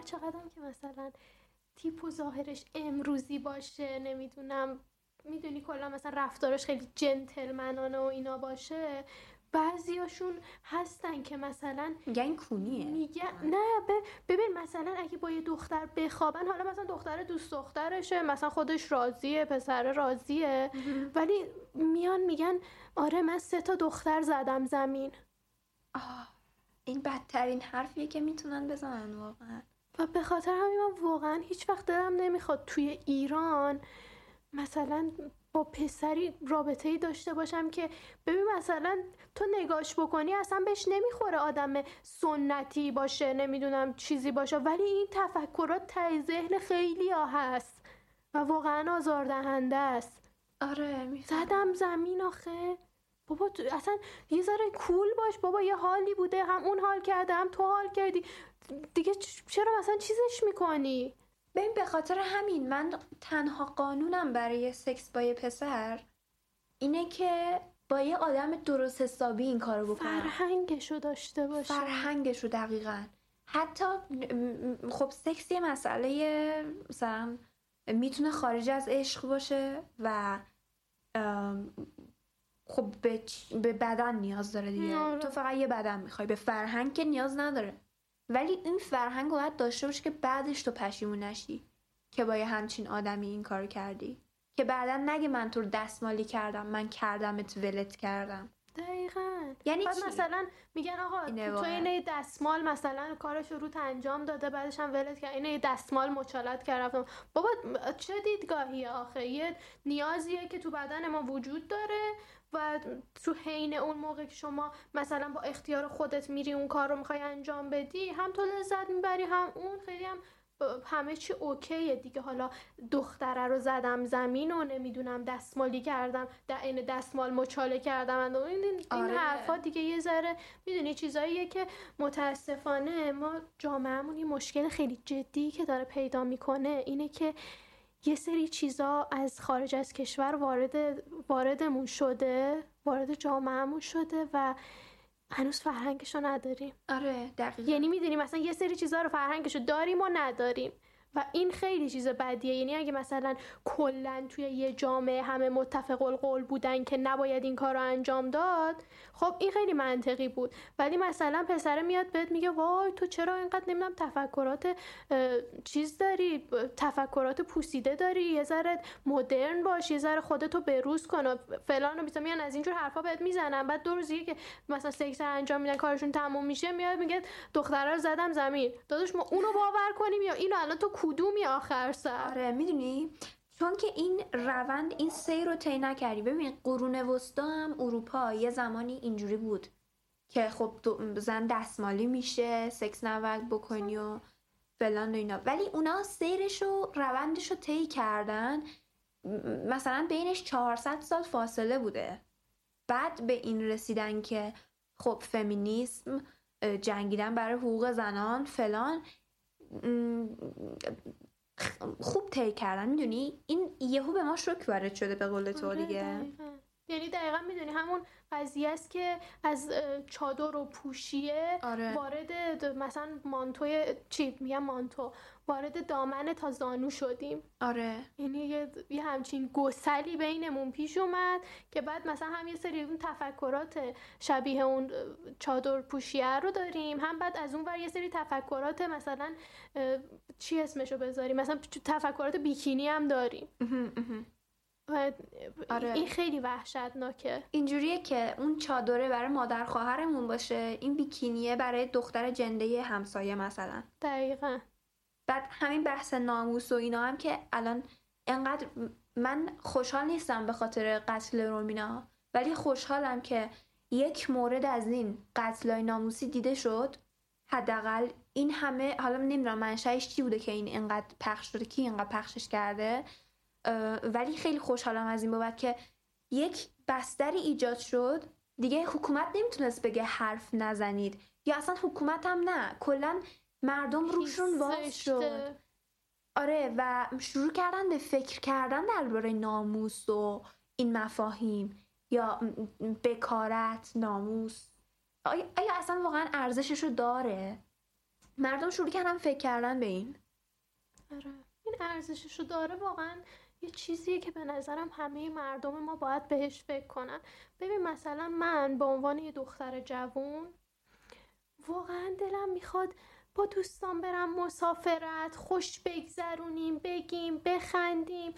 هر چقدر که مثلا تیپ و ظاهرش امروزی باشه نمی‌دونم می‌دونی کلا مثلا رفتارش خیلی جنتلمنانه و اینا باشه. بعضیاشون هستن که مثلا میگن کونیه. میگه نه ب- ببین مثلا اگه با یه دختر بخوابن حالا مثلا دختر دوست دخترشه مثلا خودش راضیه پسر راضیه. ولی میان میگن آره من سه تا دختر زدم زمین. آه، این بدترین حرفیه که می‌تونن بزنن واقعا. و به خاطر همین من واقعا هیچ وقت دلم نمی‌خواد توی ایران مثلا با پسری رابطه ای داشته باشم که ببین مثلا تو نگاش بکنی اصلا بهش نمی‌خوره آدم سنتی باشه نمی‌دونم چیزی باشه ولی این تفکرات ته ذهن خیلی ها هست و واقعا آزاردهنده است. آره. زدم زمین آخه. بابا تو اصلا یه ذره کول باش بابا یه حالی بوده هم اون حال کرده هم تو حال کردی. دیگه چرا مثلا چیزش می‌کنی؟ ببین به خاطر همین من تنها قانونم برای سکس با یه پسر اینه که با یه آدم درست حسابی این کارو بکنم. فرهنگشو داشته باشه. فرهنگش رو دقیقا. حتی خب سکس یه مسئله مثلا می‌تونه خارج از عشق باشه و خب به بدن نیاز داره دیگه. آره. تو فقط یه بدن می‌خوای به فرهنگ که نیاز نداره. ولی این فرهنگ باید داشته باشه که بعدش تو پشیمون نشی که با یه همچین آدمی این کار کردی. که بعدا نگه من تو رو دستمالی کردم من کردمت ولت کردم. دقیقا. یعنی بعد چی؟ مثلا میگن آقا تو. اینه دستمال مثلا کارش رو انجام داده بعدش هم ولت کرد اینه دستمال مچالت کرد بابا چه دیدگاهیه آخه؟ یه نیازیه که تو بدن ما وجود داره. و تو حین اون موقع که شما مثلا با اختیار خودت میری اون کار رو می‌خوای انجام بدی هم تو لذت می‌بری هم اون خیلی هم همه چی اوکیه دیگه حالا دختره رو زدم زمین و نمی‌دونم دستمالی کردم در این دستمال مچاله کردم این, این آره. حرفا دیگه یه ذره می‌دونی چیزاییه که متاسفانه ما جامعهمون یه مشکل خیلی جدی که داره پیدا می‌کنه اینه که یه سری چیزا از خارج از کشور وارد واردمون شده وارد جامعهمون شده و هنوز فرهنگشو نداریم. آره دقیقا. یعنی می‌دونی مثلا یه سری چیزها رو فرهنگشو داریم و نداریم. و این خیلی چیز بدیه. یعنی اگه مثلا کلا توی یه جامعه همه متفق القول بودن که نباید این کار رو انجام داد خب این خیلی منطقی بود. ولی مثلا پسره میاد بهت میگه وای تو چرا اینقدر نمی‌دونم تفکرات چیز داری؟ تفکرات پوسیده داری؟ یه ذره مدرن باش یه ذره خودتو بروز کن و فلان و بیسا. میان از اینجور حرفا بهت می‌زنن. بعد دو روز دیگه که مثلا سکس انجام میدن کارشون تموم میشه میاد میگه دختره رو زدم زمین. داداش ما اونو باور کنیم یا اینو الان تو کدومی آخر سر؟ آره می‌دونی؟ چون که این روند این سیر رو طی نکردی. ببین قرون وسطا هم اروپا یه زمانی اینجوری بود که خب زن دستمالی میشه سکس نباید بکنی و فلان و اینا. ولی اونا سیرش و روندش رو طی کردن. مثلا بینش 400 سال فاصله بوده. بعد به این رسیدن که خب فمینیسم جنگیدن برای حقوق زنان فلان. خوب طی کردن می‌دونی این یهو به ما شوک وارد شده به قول تو آره، دیگه دقیقاً. یعنی دقیقا می‌دونی همون قضیه است که از چادر و پوشیه آره. وارد مثلا مانتوی چی میگم مانتو؟ وارد دامن تا زانو شدیم. آره. یعنی یه, یه همچین گسلی بینمون پیش اومد که بعد مثلا هم یه سری اون تفکرات شبیه اون چادر پوشیه رو داریم. هم بعد از اون ور یه سری تفکرات مثلا چی اسمشو بذاریم؟ مثلا تفکرات بیکینی هم داریم. آره. این خیلی وحشتناکه. اینجوریه که اون چادره برای مادر خواهرمون باشه این بیکینیه برای دختر جنده همسایه مثلا. دقیقا. بعد همین بحث ناموس و اینا هم که الان انقدر من خوشحال نیستم به خاطر قتل رومینا ولی خوشحالم که یک مورد از این قتلای ناموسی دیده شد. حداقل این همه حالا نمی‌دونم منشأش چی بوده که این انقدر پخش شده کی اینقدر پخشش کرده. ولی خیلی خوشحالم از این بابت که یک بستری ایجاد شد. دیگه حکومت نمی‌تونست بگه حرف نزنید. یا اصلا حکومت هم نه. کلا مردم روشون باز شد. آره و شروع کردن به فکر کردن درباره ناموس و این مفاهیم. یا بکارت ناموس. آیا, آیا اصلا واقعا ارزشش رو داره؟ مردم شروع کردن فکر کردن به این. آره. این ارزشش رو داره واقعا. یه چیزیه که به نظرم همه مردم ما باید بهش فکر کنن. ببین مثلا من به عنوان یه دختر جوون واقعا دلم می‌خواد با دوستان برم مسافرت خوش بگذرونیم بگیم بخندیم.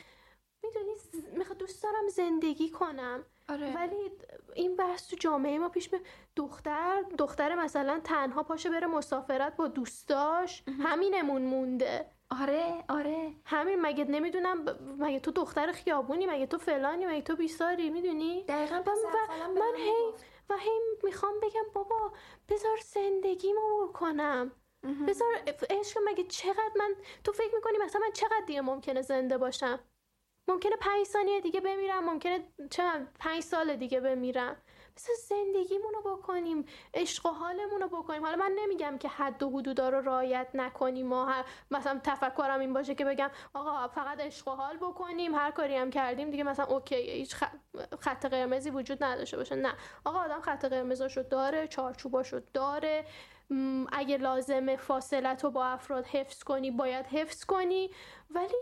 می‌دونی می‌خواد دوست دارم زندگی کنم. آره. ولی این بحث تو جامعه ما پیش می دختر دختر مثلا تنها پاشه بره مسافرت با دوستاش. همینمون مونده. آره آره. همین مگه نمی‌دونم مگه تو دختر خیابونی مگه تو فلانی مگه تو بیساری می‌دونی؟ دقیقا و من هی و هی می‌خوام بگم بابا بذار زندگیمو بکنم بذار عشق مگه چقدر من تو فکر می‌کنی مثلا من چقدر دیگه ممکنه زنده باشم؟ ممکنه پنج ثانیه دیگه بمیرم ممکنه چه پنج سال دیگه بمیرم. مثلا زندگیمونو بکنیم عشق و حالمونو بکنیم. حالا من نمیگم که حد و حدودا رو رعایت نکنیم و مثلا تفکرم این باشه که بگم آقا فقط عشق و حال بکنیم هر کاری هم کردیم دیگه مثلا اوکی هیچ خط قرمزی وجود نداشته باشه. نه. آقا آدم خط قرمزاشو داره چارچوباشو داره. اگه لازمه فاصلت رو با افراد حفظ کنی باید حفظ کنی. ولی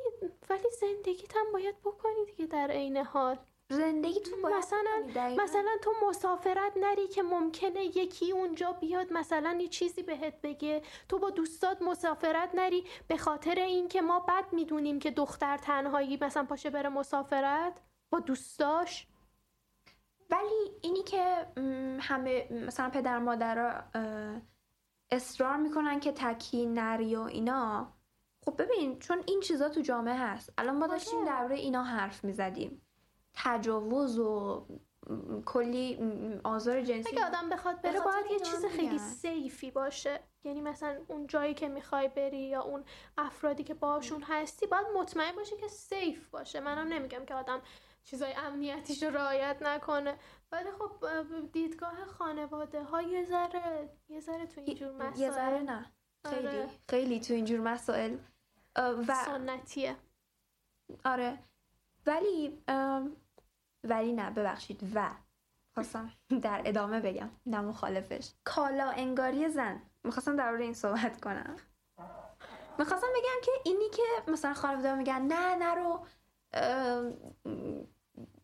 ولی زندگیت هم باید بکنی دیگه در عین حال. زندگیتون باید مثلا مثلا تو مسافرت نری که ممکنه یکی اونجا بیاد مثلا یه چیزی بهت بگه. تو با دوستات مسافرت نری به خاطر اینکه ما بد می‌دونیم که دختر تنهایی مثلا پاشه بره مسافرت. با دوستاش. ولی اینی که همه مثلا پدر مادر اصرار می‌کنن که تکی نری و اینا. خب ببین چون این چیزا تو جامعه هست. الان ما داشتیم آره. درباره اینا حرف می‌زدیم. تجاوز و کلی آزار جنسی. اگه آدم بخواد بره باید یه چیز خیلی سیفی باشه. یعنی مثلا اون جایی که می‌خوای بری یا اون افرادی که باشون هستی باید مطمئن باشه که سیف باشه. منم نمیگم که آدم چیزای امنیتیش رو رعایت نکنه. ولی خب دیدگاه خانواده ها یه ذره یه ذره تو اینجور مسائل یه ذره نه. خیلی آره. خیلی تو اینجور مسائل. و سنتیه. آره. ولی ولی نه ببخشید. و. خواستم در ادامه بگم. نه مخالفش. کالا انگاری زن. می‌خواستم در این صحبت کنم. می‌خواستم بگم که اینی که مثلا خانواده میگن نه نرو.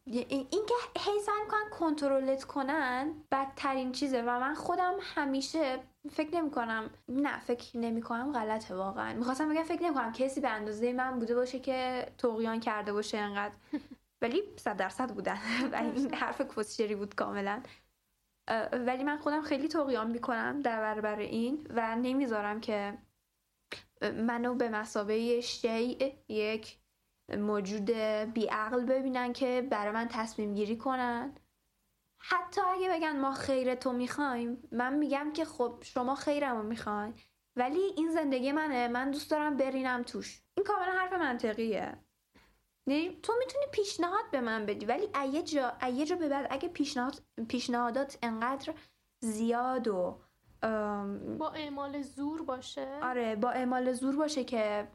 این که هی سعی می‌کنن کنترلت کنن بدترین چیزه. و من خودم همیشه فکر نمی کنم. نه فکر نمی کنم غلطه واقعا. می‌خواستم بگم فکر نمی کنم کسی به اندازه من بوده باشه که توقیان کرده باشه انقدر. ولی صد درصد بودن. و این حرف کسشری بود کاملا. ولی من خودم خیلی توقیان می‌کنم در برابر این و نمی‌ذارم که منو به مسابقه شیء یک موجود بیعقل ببینن که برای من تصمیم گیری کنن. حتی اگه بگن ما خیر تو می‌خوایم من میگم که خب شما خیرمو می‌خواین ولی این زندگی منه من دوست دارم برینم توش. این کاملا حرف منطقیه. یعنی تو می‌تونی پیشنهاد به من بدی ولی ایه جا ایه جا به بعد اگه پیشنهاد پیشنهادات انقدر زیاد و با اعمال زور باشه؟ آره با اعمال زور باشه که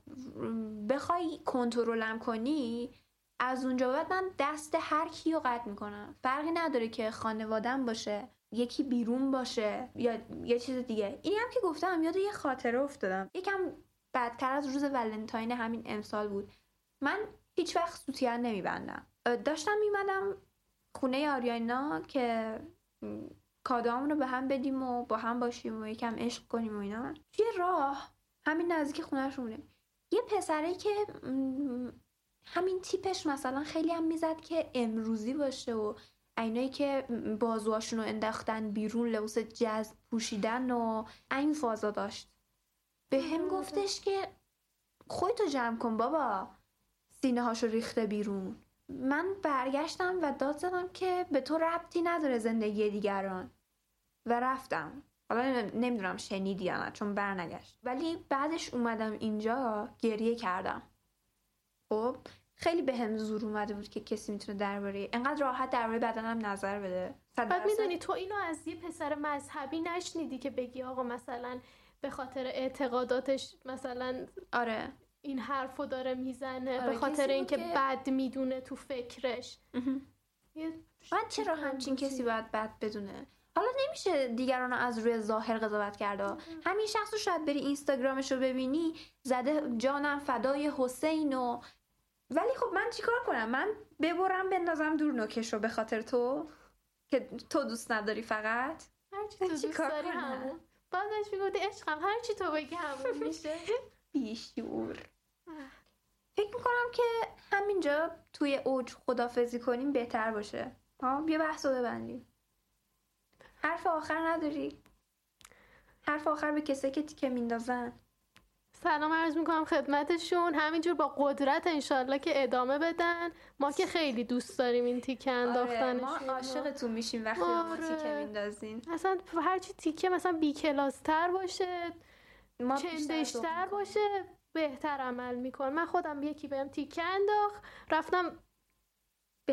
بخوای کنترلم کنی از اونجا بعد من دست هر کیو قطع می‌کنم. فرقی نداره که خانوادم باشه یکی بیرون باشه یا یه چیز دیگه. اینی هم که گفتم یاد یه خاطره افتادم. یکم بدتر از روز ولنتاین همین امسال بود. من هیچ وقت سوتیان نمیبندم. داشتم میمدم خونه آریانا که کادامون رو به هم بدیم و با هم باشیم و یکم عشق کنیم و اینا. توی راه همین نزدیک خونهشونه یه پسره که همین تیپش مثلا خیلی هم می‌زد که امروزی باشه و اینایی که بازوهاشون رو انداختن بیرون لباس جذب پوشیدن و این فازا داشت. به هم گفتش که خودتو جمع کن بابا سینه هاشو ریخته بیرون. من برگشتم و داد زدم که به تو ربطی نداره زندگی دیگران. و رفتم. حالا نمی‌دونم شنیدی یا نه چون برنگشت. ولی بعدش اومدم اینجا گریه کردم. خب خیلی به هم زور اومده بود که کسی می‌تونه درباره انقدر راحت درباره بدنم نظر بده. بعد می‌دونی تو اینو از یه پسر مذهبی نشنیدی که بگی آقا مثلا به خاطر اعتقاداتش مثلا آره. این حرفو داره می‌زنه آره، به خاطر اینکه که... بد می‌دونه تو فکرش. من چرا همچین کسی باید بد بدونه؟ حالا نمیشه دیگران رو از روی ظاهر قضاوت کرده. همین شخص رو شاید بری اینستاگرامش رو ببینی زده جانم فدای حسین و ولی خب من چیکار کنم؟ من ببرم بندازم دور نوکش رو به خاطر تو که تو دوست نداری فقط؟ هرچی تو دوست داری همون. بعدش می‌گفتی عشقم هرچی تو بگی همون میشه. بیشور. فکر می‌کنم که همینجا توی اوج خدافزی کنیم بهتر باشه. ها بیا بحث رو ببندیم. حرف آخر نداری؟ حرف آخر به کسی که تیکه میندازن. سلام عرض می‌کنم خدمتشون. همینجور با قدرت انشالله که ادامه بدن. ما که خیلی دوست داریم این تیکه انداختنشون آره ما عاشقتون میشیم وقتی آره. تیکه میندازین. اصلا هرچی تیکه مثلا بی کلاستر باشه ما چندشتر باشه بهتر عمل میکن من خودم یکی بهم تیکه انداخت. رفتم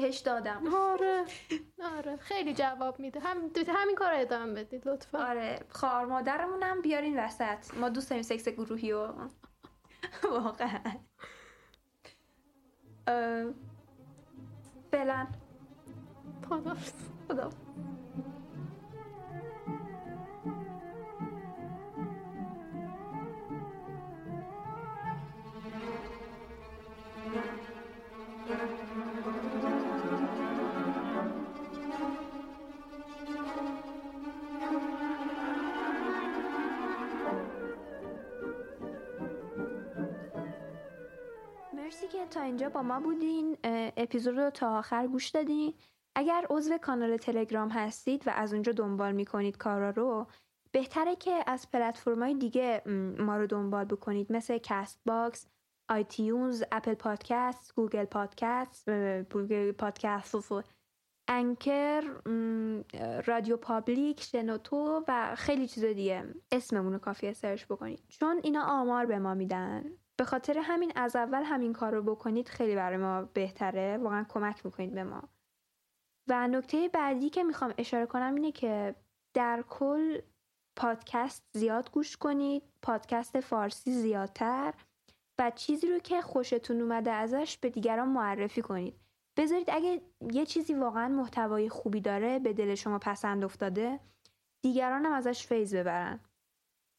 بهش دادم. آره. آره خیلی جواب میده. هم همین کار ادامه بدید لطفا. آره خار مادرمونم بیارین وسط. ما دوست داریم سکس گروهی و واقعا. فعلا. خدا خدا تا اینجا با ما بودین اپیزود رو تا آخر گوش دادین. اگر عضو کانال تلگرام هستید و از اونجا دنبال می‌کنید کارا رو بهتره که از پلتفرم‌های دیگه ما رو دنبال بکنید. مثل Castbox، iTunes، Apple Podcast، Google Podcast، Google Podcast Anchor، RadioPublic، شنوتو و خیلی چیز دیگه. اسممون رو کافیه search بکنید. چون اینا آمار به ما میدن. به خاطر همین از اول همین کار رو بکنید خیلی برای ما بهتره. واقعا کمک می‌کنید به ما. و نکته بعدی که می‌خوام اشاره کنم اینه که در کل پادکست زیاد گوش کنید پادکست فارسی زیادتر و چیزی رو که خوشتون اومده ازش به دیگران معرفی کنید. بذارید اگه یه چیزی واقعا محتوای خوبی داره به دل شما پسند افتاده دیگران هم ازش فیض ببرن.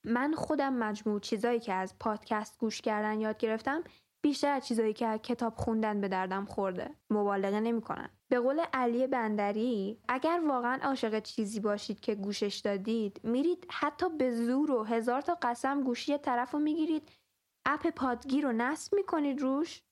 من خودم مجموع چیزایی که از پادکست گوش کردن یاد گرفتم بیشتر از چیزایی که از کتاب خوندن به دردم خورده. مبالغه نمی‌کنن. به قول علی بندری اگر واقعا عاشق چیزی باشید که گوشش دادید میرید حتی به زور و هزار تا قسم گوشی طرف رو می‌گیرید اپ پادگیر رو نصب می‌کنید روش.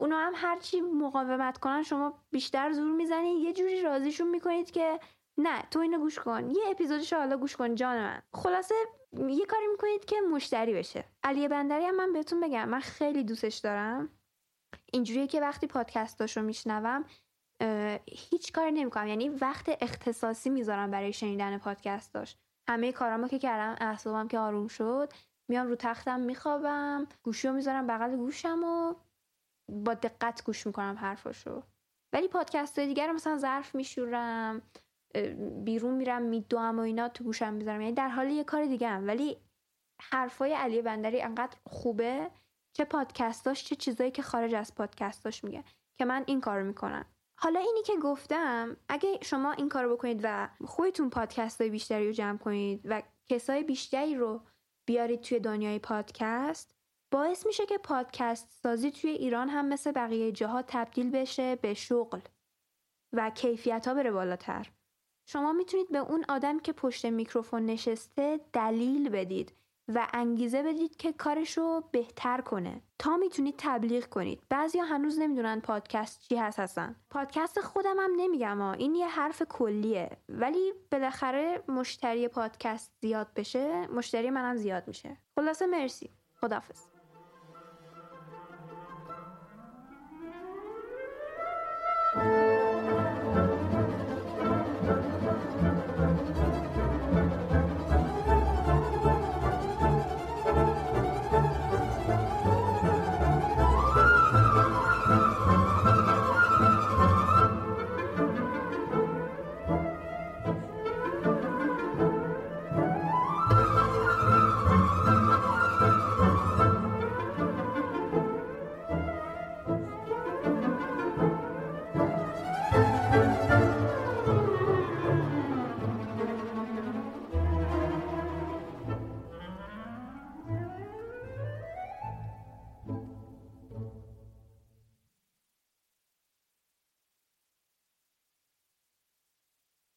اونا هم هرچی مقاومت کنن شما بیشتر زور می‌زنید یه جوری راضیشون می‌کنید که نه تو اینو گوش کن. یه اپیزودش حالا گوش کن جان من. خلاصه یه کاری می‌کنید که مشتری بشه. علی بندری هم من بهتون بگم من خیلی دوستش دارم. اینجوریه که وقتی پادکستاشو میشنوم هیچ کاری نمی‌کنم. یعنی وقت اختصاصی می‌ذارم برای شنیدن پادکستاش. همه کارامو که کردم اعصابم که آروم شد میام رو تختم میخوابم گوشی رو می‌ذارم بغل گوشم و با دقت گوش می‌کنم حرفاشو. ولی پادکست دیگر مثلا ظرف میشورم. بیرون میرم میدوام و اینا تو گوشم می‌ذارم. یعنی در حال یه کار دیگه هم. ولی حرفای علی بندری انقدر خوبه. چه پادکستاش چه چیزایی که خارج از پادکستاش میگه که من این کار می‌کنم. حالا اینی که گفتم اگه شما این کارو بکنید و خودتون پادکست های بیشتری رو جمع کنید و کسای بیشتری رو بیارید توی دنیای پادکست باعث میشه که پادکست سازی توی ایران هم مثل بقیه جاها تبدیل بشه به شغل و کیفیت ها بره بالاتر. شما می‌تونید به اون آدم که پشت میکروفون نشسته دلیل بدید و انگیزه بدید که کارشو بهتر کنه. تا می‌تونید تبلیغ کنید. بعضیا هنوز نمی‌دونن پادکست چی هست هستن پادکست خودم هم نمیگم ها این یه حرف کلیه. ولی بالاخره مشتری پادکست زیاد بشه مشتری منم زیاد میشه. خلاصه مرسی. خدافظ